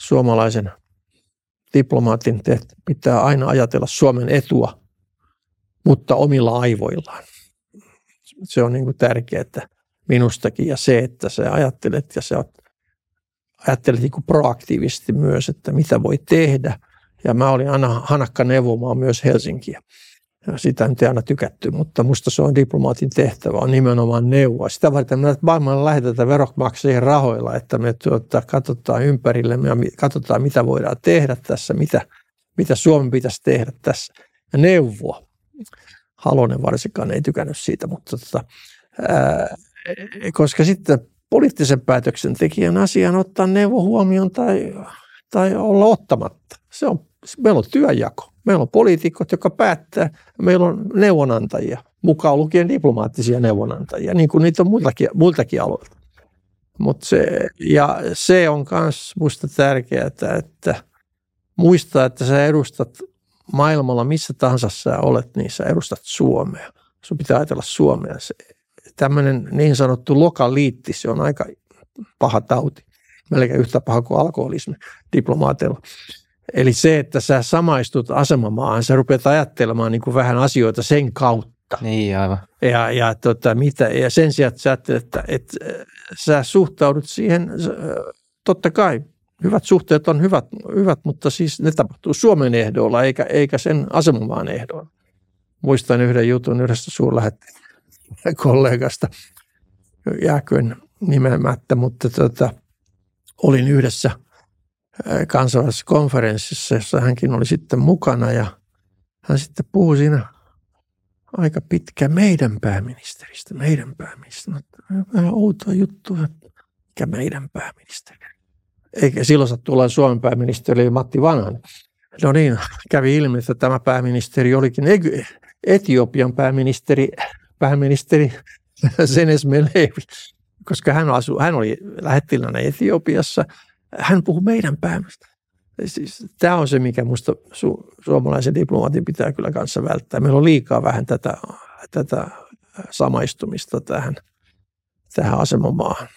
suomalaisen diplomaatin pitää aina ajatella Suomen etua, mutta omilla aivoillaan. Se on niin kuin tärkeää minustakin ja se, että sä ajattelet ja sä oot ajattelin niin kuin proaktiivisesti myös, että mitä voi tehdä. Ja mä olin aina hanakka neuvomaan myös Helsinkiä. Sitä nyt ei aina tykätty, mutta musta se on diplomaatin tehtävä, on nimenomaan neuvoa. Sitä varten me maailmalla lähetetään veronmaksajien rahoilla, että me tuota, katsotaan ympärille ja katsotaan, mitä voidaan tehdä tässä, mitä, mitä Suomen pitäisi tehdä tässä. Ja neuvoa. Halonen varsinkaan ei tykännyt siitä, mutta tota, ää, koska sitten poliittisen päätöksentekijän asian ottaa neuvo huomioon tai, tai olla ottamatta. Se on, meillä on työjako. Meillä on poliitikot, jotka päättää. Meillä on neuvonantajia, mukaan lukien diplomaattisia neuvonantajia, niin kuin niitä on muiltakin, muiltakin aloilta. Mut se, ja se on myös minusta tärkeää, että muistaa, että sä edustat maailmalla missä tahansa sä olet, niin sä edustat Suomea. Sun pitää ajatella Suomea. Se, tämmöinen niin sanottu lokaliitti, se on aika paha tauti. Melkein yhtä paha kuin alkoholismi diplomaateilla. Eli se, että sä samaistut asemamaahan, sä rupeat ajattelemaan niin kuin vähän asioita sen kautta. Niin, aivan. Ja, ja, tota, mitä, ja sen sijaan, että sä ajattelet, että, että sä suhtaudut siihen, totta kai hyvät suhteet on hyvät, hyvät mutta siis ne tapahtuu Suomen ehdoilla eikä, eikä sen asemamaan ehdoilla. Muistan yhden jutun yhdestä suurlähettilästä kollegasta, jääköön nimemättä, mutta tota, olin yhdessä kansainvälisessä konferenssissa, jossa hänkin oli sitten mukana ja hän sitten puhui siinä aika pitkä meidän pääministeristä, meidän pääministeristä. Vähän outoa juttua, mikä meidän pääministeri. Eikä silloin sattu olla Suomen pääministeri Matti Vanhanen. No niin, kävi ilmi, että tämä pääministeri olikin Etiopian pääministeri, pääministeri Senes Melevi, koska hän, asui, hän oli lähettilänä Etiopiassa. Hän puhui meidän pääministeri. Siis, tämä on se, mikä minusta su, suomalaisen diplomatin pitää kyllä kanssa välttää. Meillä on liikaa vähän tätä, tätä samaistumista tähän, tähän asemamaahan.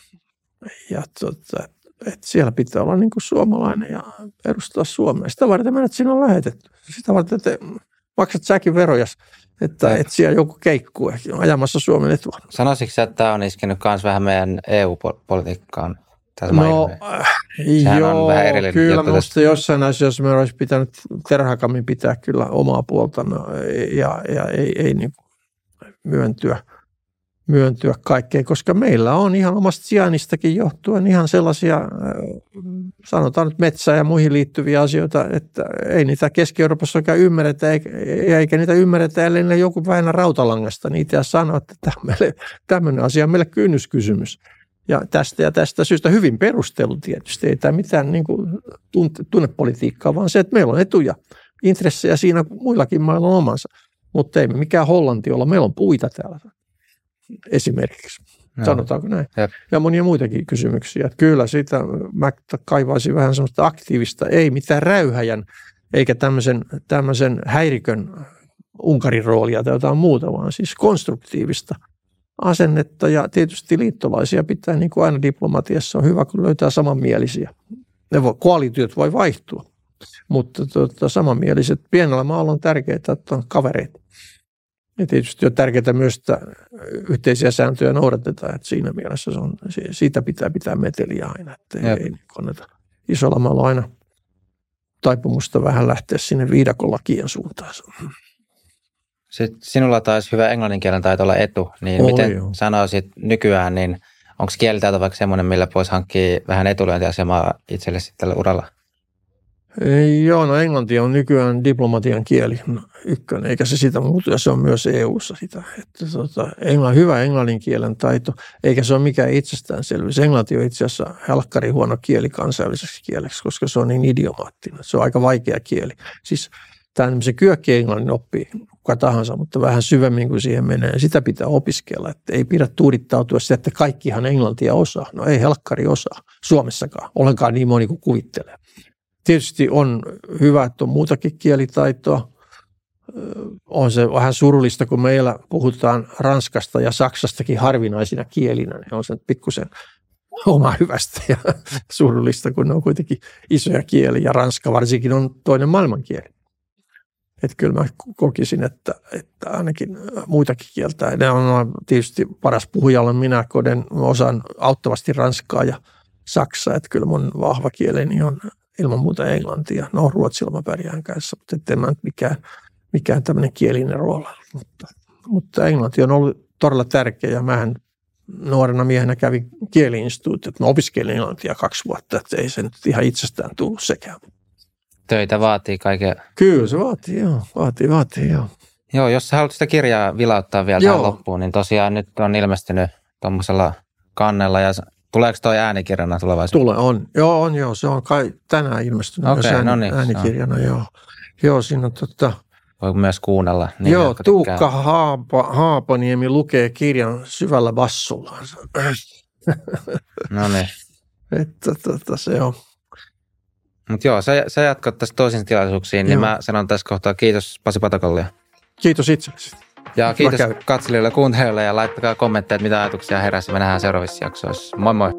Ja tota, et siellä pitää olla niin kuin suomalainen ja edustaa Suomea. Sitä varten menet sinne on lähetetty. Sitä varten, että maksat säkin veroja, että et siellä joku keikkuu ajamassa Suomen etua. Sanoisitko että tämä on iskenyt myös vähän meidän EU-politiikkaan? No, äh, joo, kyllä minusta jossain asiassa me olisi pitänyt terhakammin pitää kyllä omaa puolta no, ja, ja ei, ei niin myöntyä – myöntyä kaikkeen, koska meillä on ihan omasta sijainnistakin johtuen ihan sellaisia, äh, sanotaan nyt metsä- ja muihin liittyviä asioita, että ei niitä Keski-Euroopassa oikein ymmärretä, eikä niitä ymmärretä, ellei ne joku väinä rautalangasta niitä ja sano, että tämmöinen asia on meille kynnyskysymys. Ja tästä ja tästä syystä hyvin perustelu tietysti, ei tämä mitään niin kuin tunnepolitiikkaa, vaan se, että meillä on etuja, intressejä siinä, muillakin mailla on omansa. Mutta ei me mikään Hollanti olla, meillä on puita täällä esimerkiksi. No. Sanotaanko näin? Jep. Ja monia muitakin kysymyksiä. Että kyllä siitä mä kaivaisin vähän semmoista aktiivista, ei mitään räyhäjän eikä tämmöisen, tämmöisen häirikön Unkarin roolia tai jotain muuta, vaan siis konstruktiivista asennetta ja tietysti liittolaisia pitää, niin kuin aina diplomatiassa on hyvä, kun löytää samanmielisiä. Ne voi, koalitiot voi vaihtua, mutta tuota, samanmieliset pienellä maalla on tärkeää, että on kavereita. Ja tietysti on tärkeää myös, että yhteisiä sääntöjä noudatetaan, että siinä mielessä se on, siitä pitää pitää meteliä aina, että Jep. ei niin kannata isolla maalla aina taipumusta vähän lähteä sinne viidakon lakien suuntaan. Sitten sinulla taisi hyvä englanninkielen taito olla etu, niin Oli miten jo. sanoisit nykyään, niin onko kielitaito vaikka semmoinen, millä voisi hankkia vähän etulyöntiasemaa itselle sitten tällä uralla? Joo, no englanti on nykyään diplomatian kieli ykkönen, eikä se sitä muuta, ja se on myös EU-ssa sitä. Että tota, englann, hyvä englannin kielen taito, eikä se ole mikään itsestäänselvyys. Englanti on itse asiassa helkkari huono kieli kansainväliseksi kieleksi, koska se on niin idiomaattinen. Se on aika vaikea kieli. Siis tämä se kyökki englannin oppii kuka tahansa, mutta vähän syvemmin kuin siihen menee. Sitä pitää opiskella, että ei pidä tuudittautua sitä, että kaikkihan englantia osaa. No ei helkkari osaa Suomessakaan, ollenkaan niin moni kuin kuvittelee. Tietysti on hyvä, että on muutakin kielitaitoa. On se vähän surullista, kun meillä puhutaan Ranskasta ja Saksastakin harvinaisina kielinä. Niin on se pikkusen oma hyvästä ja surullista, kun ne on kuitenkin isoja kieliä. Ranska varsinkin on toinen maailmankieli. Että kyllä mä kokisin, että, että ainakin muitakin kieltä. Ne on tietysti paras puhujalle minä, kun osaan auttavasti ranskaa ja saksaa. Että kyllä mun vahva kieleni on ilman muuta englantia. No ruotsilla mä pärjään kanssa, mutta ettei mä nyt mikään, mikään tämmöinen kielinen rooli. Mutta, mutta englanti on ollut todella tärkeä ja mähän nuorena miehenä kävin kieliinstituutit. Mä opiskelin englantia kaksi vuotta, että ei se nyt ihan itsestään tullut sekään. Töitä vaatii kaiken. Kyllä se vaatii, joo. Vaatii, vaatii, joo. Joo, jos sä haluat sitä kirjaa vilauttaa vielä joo. tähän loppuun, niin tosiaan nyt on ilmestynyt tuommoisella kannella ja Tuleeko toi äänikirjana tulevaisuudessa? Tule, on. Joo, on joo. Se on kai tänään ilmestynyt okay, ääni, no niin, äänikirjana, joo. Joo, siinä on tota... Voi myös kuunnella. Niin joo, Tuukka Haapa, Haapaniemi lukee kirjan syvällä bassulla. no niin. Että tota, se on. Mutta joo, sä, sä jatkat tästä toisiin tilaisuuksiin, niin joo. niin mä sanon tässä kohtaa kiitos Pasi Patakallia. Kiitos itsellesi. Ja kiitos katselijoille ja kuuntelijoille ja laittakaa kommentteja, mitä ajatuksia heräsi. Me nähdään seuraavissa jaksoissa. Moi moi!